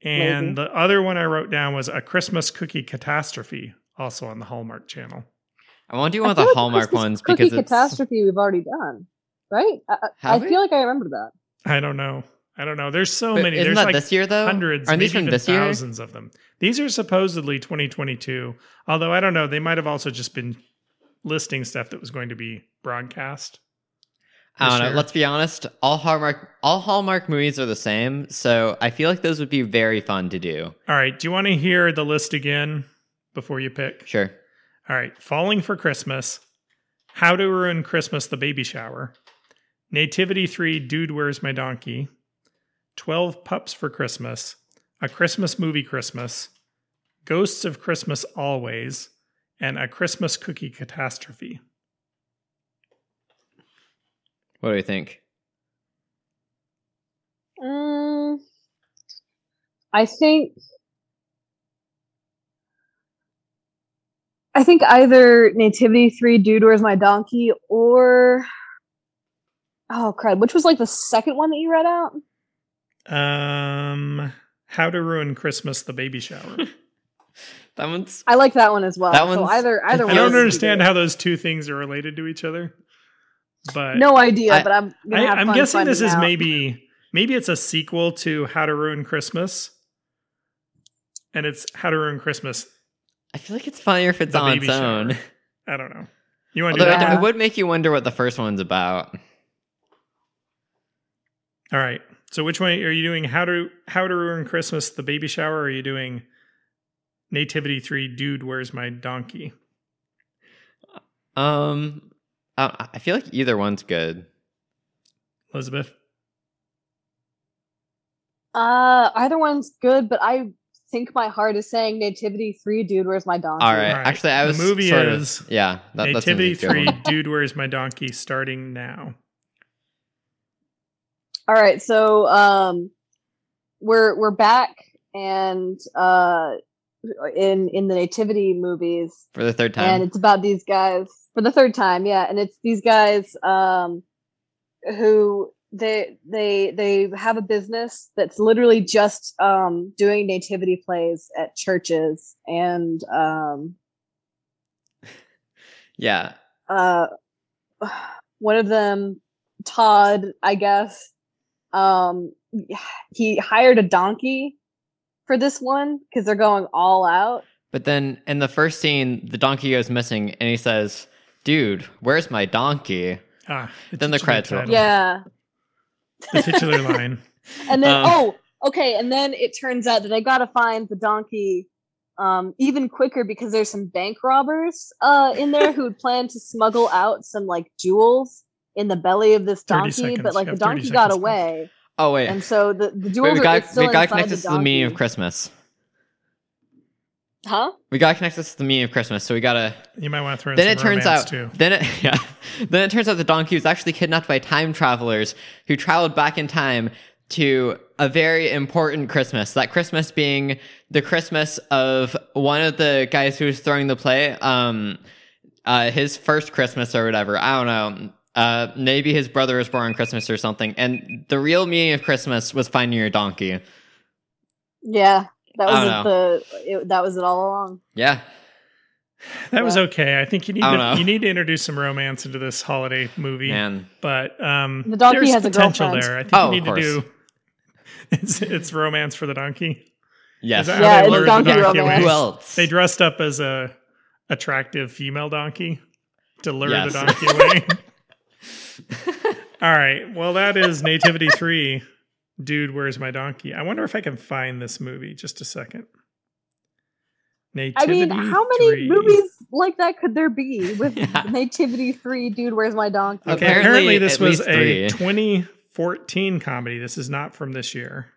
And Maybe. the other one I wrote down was A Christmas Cookie Catastrophe, also on the Hallmark Channel. I want to do one I of the like Hallmark Christmas ones Cookie because it's catastrophe we've already done, right? I, I- I Have we? feel like I remember that. I don't know. I don't know. There's so But many. Isn't There's that like this year though? hundreds, Aren't maybe even this year? thousands of them. These are supposedly 2022. Although I don't know, they might have also just been listing stuff that was going to be broadcast. I don't know. Let's be honest. All Hallmark all Hallmark movies are the same, so I feel like those would be very fun to do. All right. Do you want to hear the list again before you pick? Sure. All right. Falling for Christmas. How to Ruin Christmas, the baby shower. Nativity 3, Dude, Where's My Donkey? 12 Pups for Christmas. A Christmas Movie Christmas. Ghosts of Christmas Always. And A Christmas Cookie Catastrophe. What do you think? Mm, I think. I think either Nativity Three, Dude, Where's My Donkey, or oh crud, which was like the second one that you read out? Um, How to Ruin Christmas, the baby shower. (laughs) That one's I like that one as well. That so either either I I don't understand how those two things are related to each other. But No idea, I- but I'm. Gonna I, have I'm fun guessing this is out. maybe maybe it's a sequel to How to Ruin Christmas, and it's How to Ruin Christmas. I feel like it's funnier if it's The on its own. shower. I don't know. You want to do that? Yeah. it would make you wonder what the first one's about. All right. So which one are you doing? How to How to Ruin Christmas, the baby shower? Or are you doing Nativity Three? Dude, where's my donkey? Um, I, I feel like either one's good. Elizabeth. Uh, either one's good, but I think my heart is saying Nativity Three, Dude, Where's My Donkey? All right. All right. Actually, I The was movie sort is of, yeah. That, that Nativity like Three. Dude, where's my donkey? Starting now. All right, so um, we're we're back, and uh, in in the Nativity movies, for the third time. and it's about these guys for the third time, yeah, and it's these guys um, who they they they have a business that's literally just um, doing nativity plays at churches, and um, (laughs) yeah. uh (sighs) one of them todd i guess um he hired a donkey for this one because they're going all out But then in the first scene, the donkey goes missing, and he says, "Dude, where's my donkey?" Ah, Then the credits roll. title. yeah The titular line. (laughs) and then Um, oh okay and then it turns out that they gotta find the donkey um, even quicker because there's some bank robbers uh, in there who would plan to smuggle out some like jewels in the belly of this donkey, seconds. but like the donkey got left. away, Oh wait, and so the the wait jewels we are got it's still we got inside connect the this to the meaning of. Christmas. Huh? We got to connect this to the meaning of Christmas. So we gotta. You might want to throw in Then it turns out. too. Then it (laughs) yeah. Then it turns out the donkey was actually kidnapped by time travelers who traveled back in time to a very important Christmas. That Christmas being the Christmas of one of the guys who was throwing the play. Um, uh, his first Christmas or whatever. I don't know. Uh, maybe his brother was born on Christmas or something. And the real meaning of Christmas was finding your donkey. Yeah, that was it the it, that was it all along. Yeah. That was okay. I think you need to know. you need to introduce some romance into this holiday movie. Man. But um, The donkey has a potential girlfriend. there. I think Oh, you need to do (laughs) it's, it's romance for the donkey. Yes. Is Yeah, they it's donkey the donkey romance. Who else? They dressed up as a attractive female donkey to lure Yes. the donkey away. (laughs) All right. Well, that is Nativity 3. Dude, where's my donkey? I wonder if I can find this movie. Just a second. Nativity I mean, how many 3. movies like that could there be with (laughs) Yeah. Nativity Three? Dude, where's my donkey? Okay, Apparently, apparently, this was a 2014 comedy. This is not from this year.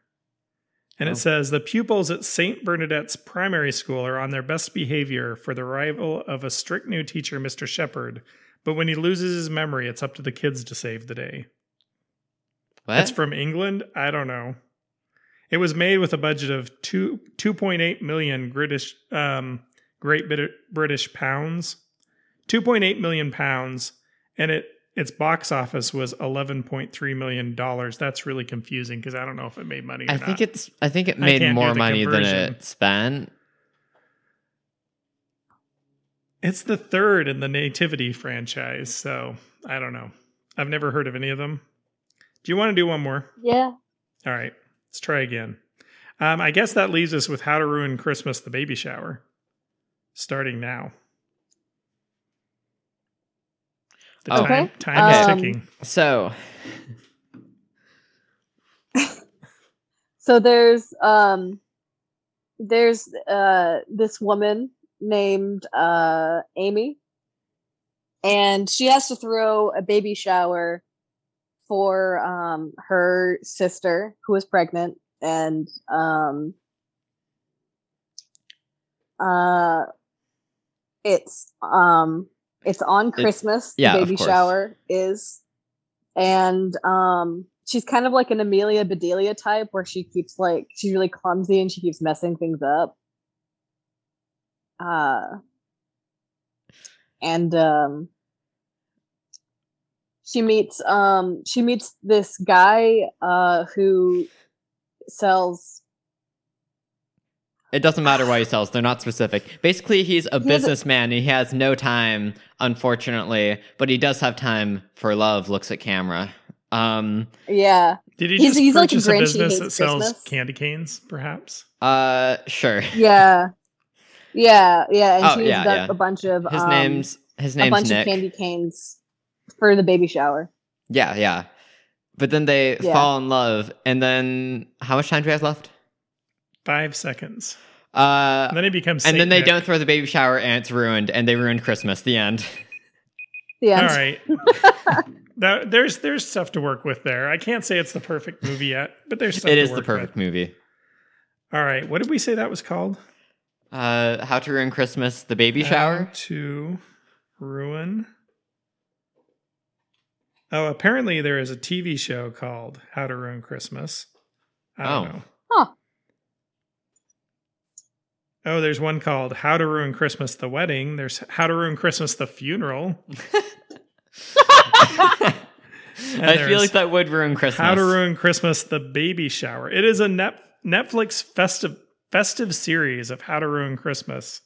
And Oh. it says the pupils at St. Bernadette's primary school are on their best behavior for the arrival of a strict new teacher, Mr. Shepard. But when he loses his memory, it's up to the kids to save the day. What? It's from England. I don't know. It was made with a budget of two two point eight million British um, Great British pounds, two point eight million pounds, and it its box office was eleven point three million dollars. That's really confusing because I don't know if it made money. Or I not. think it's. I think it made more money than it spent. It's the third in the Nativity franchise. So I don't know. I've never heard of any of them. Do you want to do one more? Yeah. All right, let's try again. Um, I guess that leaves us with How to Ruin Christmas the Baby Shower. Starting now. The Oh. time, Okay. time is Um, ticking. So (laughs) So there's um there's uh this woman named uh Amy. And she has to throw a baby shower for um her sister who is pregnant and um uh it's um it's on Christmas yeah, the baby shower is. And um she's kind of like an Amelia Bedelia type where she keeps like she's really clumsy and she keeps messing things up. Uh and um she meets um she meets this guy uh who sells it doesn't matter why he sells; they're not specific. Basically, he's a has a- businessman. He has no time, unfortunately, but he does have time for love. Looks at camera. Um. yeah Did he he's- just he's like a a, business that sells Christmas. candy canes, perhaps? Uh. Sure. yeah (laughs) yeah yeah and Oh, she's yeah, got yeah. a bunch of His um, name's his a bunch Nick. of candy canes for the baby shower Yeah, yeah. But then they Yeah. fall in love, and then how much time do we have left? Five seconds. Uh, And then he becomes and then they Nick. don't throw the baby shower, and it's ruined, and they ruined Christmas. The end. the All end right. (laughs) that, there's there's stuff to work with there. I can't say it's the perfect movie yet, but there's stuff It to is the perfect with. movie. All right. What did we say that was called? Uh, how to ruin Christmas? The baby Shower. How shower. to ruin. Oh, apparently there is a TV show called How to Ruin Christmas. I don't Oh. know. Huh. Oh, there's one called How to Ruin Christmas the Wedding. There's How to Ruin Christmas the Funeral. (laughs) I feel like that would ruin Christmas. How to Ruin Christmas the Baby Shower. It is a net, Netflix festive festive series of How to Ruin Christmas.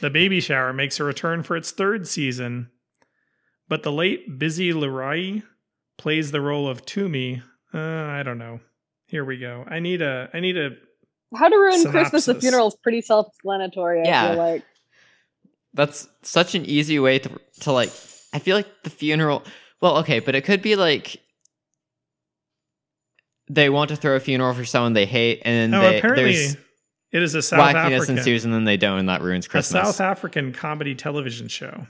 The Baby Shower makes a return for its third season, but the late Busi Lurayi plays the role of Tumi. Uh, I don't know. Here we go. I need a I need a How to ruin Christmas the funeral is pretty self-explanatory. I Yeah. feel like That's such an easy way to to like. I feel like the funeral. Well, okay, but it could be like they want to throw a funeral for someone they hate, and Oh, they, apparently there's It is a South Wackiness African ensues and then they don't, and that ruins Christmas. a Christmas. South African comedy television show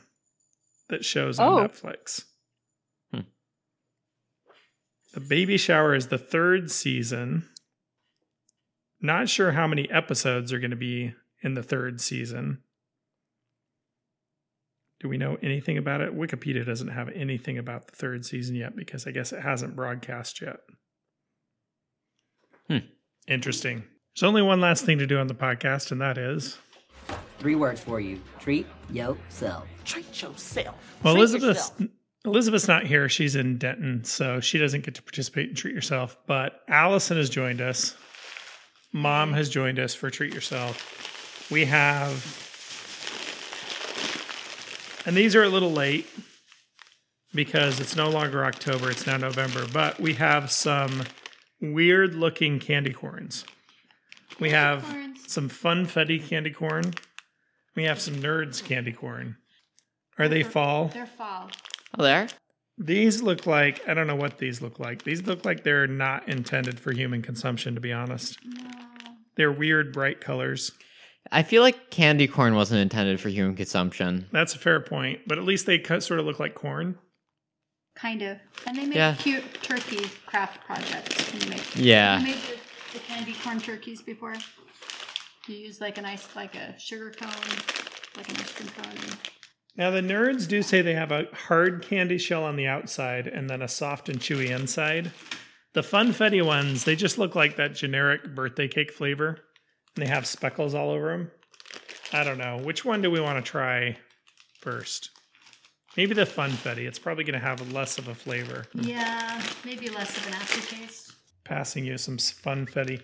that shows on Oh. Netflix. Hmm. The Baby Shower is the third season. Not sure how many episodes are going to be in the third season. Do we know anything about it? Wikipedia doesn't have anything about the third season yet because I guess it hasn't broadcast yet. Hmm. Interesting. There's only one last thing to do on the podcast, and that is Three words for you. Treat yourself. Treat yourself. Well, Treat Elizabeth's yourself. Elizabeth's not here. She's in Denton, so she doesn't get to participate in Treat Yourself. But Allison has joined us. Mom has joined us for Treat Yourself. We have, and these are a little late because it's no longer October; it's now November. But we have some weird-looking candy corns. We have some funfetti candy corn. We have some nerds candy corn. Are they fall? They're fall. Oh, there? These look like I don't know what these look like. These look like they're not intended for human consumption, to be honest. They're weird, bright colors. I feel like candy corn wasn't intended for human consumption. That's a fair point, but at least they cut, sort of look like corn. Kind of. And they make Yeah. cute turkey craft projects. Can you make? Yeah. You made the, candy corn turkeys before. You use like a nice, like a sugar cone, like an ice cream cone. Now the nerds do say they have a hard candy shell on the outside and then a soft and chewy inside. The funfetti ones, they just look like that generic birthday cake flavor, and they have speckles all over them. I don't know which one do we want to try first. Maybe the funfetti. It's probably going to have less of a flavor. Yeah, maybe less of an aftertaste. Passing you some funfetti.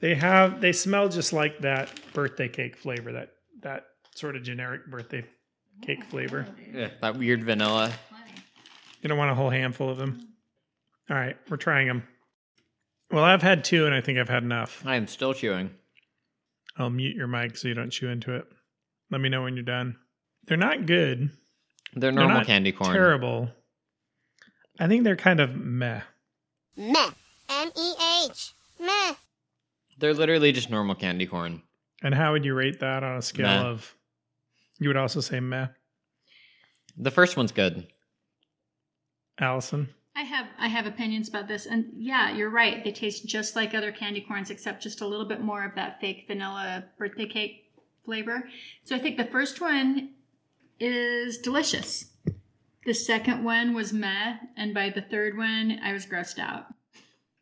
They have they smell just like that birthday cake flavor, that that sort of generic birthday cake flavor. Yeah, that weird vanilla. You don't want a whole handful of them. All right, we're trying them. Well, I've had two, and I think I've had enough. I am still chewing. I'll mute your mic so you don't chew into it. Let me know when you're done. They're not good. They're They're normal not candy corn. Terrible. I think they're kind of meh. Meh. M E H. Meh. They're literally just normal candy corn. And how would you rate that on a scale Meh. of? You would also say meh, The first one's good. Allison. I have I have opinions about this, and yeah, you're right. They taste just like other candy corns, except just a little bit more of that fake vanilla birthday cake flavor. So I think the first one is delicious. The second one was meh, and by the third one, I was grossed out.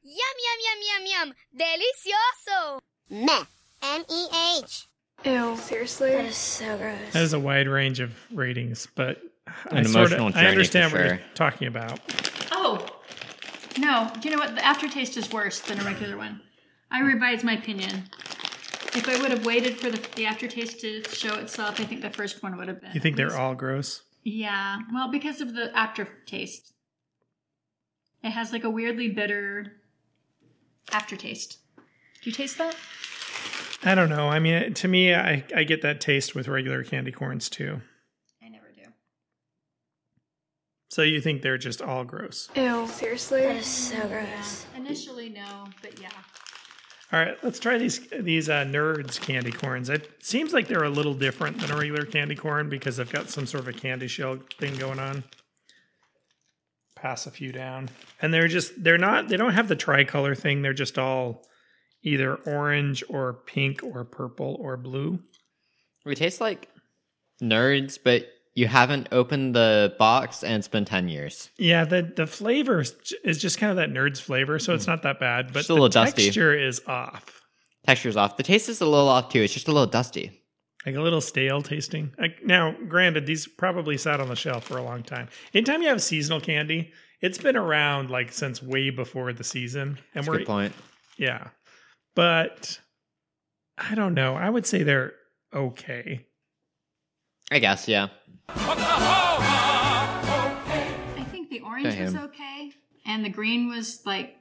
Yum, yum, yum, yum, yum. Delicioso. Meh. M E H. Ew, seriously? That is so gross. That is a wide range of ratings, but I An sorta- emotional I understand for what you're talking about. Oh no! You know what? The aftertaste is worse than a regular one. I revise my opinion. If I would have waited for the, the aftertaste to show itself, I think the first one would have been. You think they're all gross? Yeah, well, because of the aftertaste. It has like a weirdly bitter aftertaste. Do you taste that? I don't know. I mean, to me, I, I get that taste with regular candy corns too. I never do. So you think they're just all gross? Ew, seriously? That is so gross. Initially, no, but yeah. All right, let's try these these uh, nerds candy corns. It seems like they're a little different than a regular candy corn because they've got some sort of a candy shell thing going on. Pass a few down, and they're just they're not they don't have the tricolor thing. They're just all either orange or pink or purple or blue. We taste like nerds, but you haven't opened the box and it's been 10 years. Yeah, the the flavor is just kind of that nerds flavor, so it's hmm. not that bad. But the dusty. texture is off, Texture's off. The taste is a little off too. It's just a little dusty. Like a little stale tasting. Like, now, granted, these probably sat on the shelf for a long time. Anytime you have seasonal candy, it's been around like since way before the season, and That's we're good point. yeah. But I don't know. I would say they're okay. I guess, yeah. I think the orange was okay, and the green was like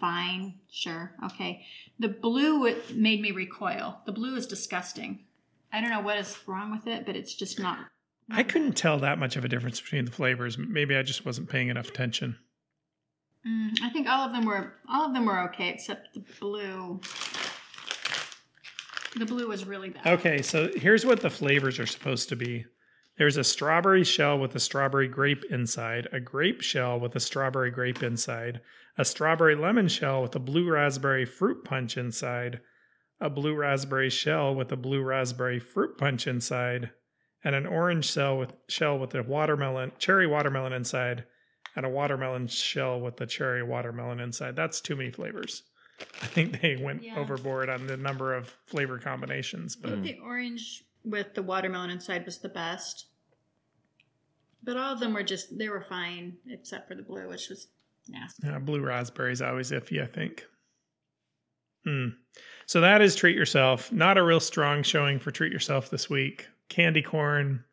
fine, sure, okay. The blue made me recoil. The blue is disgusting. I don't know what is wrong with it, but it's just not. I couldn't tell that much of a difference between the flavors. Maybe I just wasn't paying enough attention. Mm, I think all of them were all of them were okay except the blue. The blue was really bad. Okay, so here's what the flavors are supposed to be. There's a strawberry shell with a strawberry grape inside, a grape shell with a strawberry grape inside, a strawberry lemon shell with a blue raspberry fruit punch inside, a blue raspberry shell with a blue raspberry fruit punch inside, and an orange shell with shell with a watermelon cherry watermelon inside, and a watermelon shell with a cherry watermelon inside. That's too many flavors. I think they went Yeah. overboard on the number of flavor combinations, I but think the orange with the watermelon inside was the best. But all of them were just, they were fine, except for the blue, which was nasty. Yeah, blue raspberries always iffy, I think. Hmm. So that is Treat Yourself. Not a real strong showing for Treat Yourself this week. Candy corn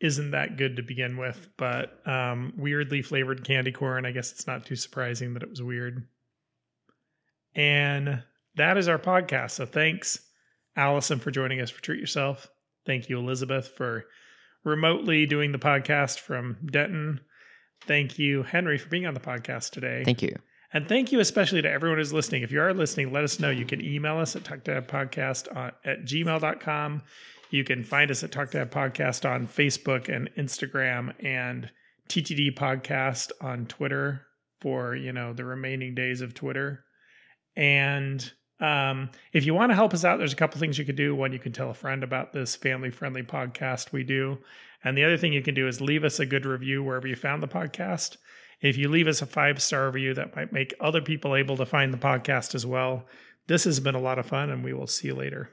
isn't that good to begin with, but um, weirdly flavored candy corn. I guess it's not too surprising that it was weird. And that is our podcast. So thanks, Allison, for joining us for Treat Yourself. Thank you, Elizabeth, for remotely doing the podcast from Denton. Thank you, Henry, for being on the podcast today. Thank you. And thank you especially to everyone who's listening. If you are listening, let us know. You can email us at talkdadpodcast on, at gmail.com. You can find us at Talk Podcast on Facebook and Instagram and TTD Podcast on Twitter for, you know, the remaining days of Twitter. And um, if you want to help us out, there's a couple things you could do. One, you can tell a friend about this family friendly podcast we do. And the other thing you can do is leave us a good review wherever you found the podcast. If you leave us a five star review, that might make other people able to find the podcast as well. This has been a lot of fun, and we will see you later.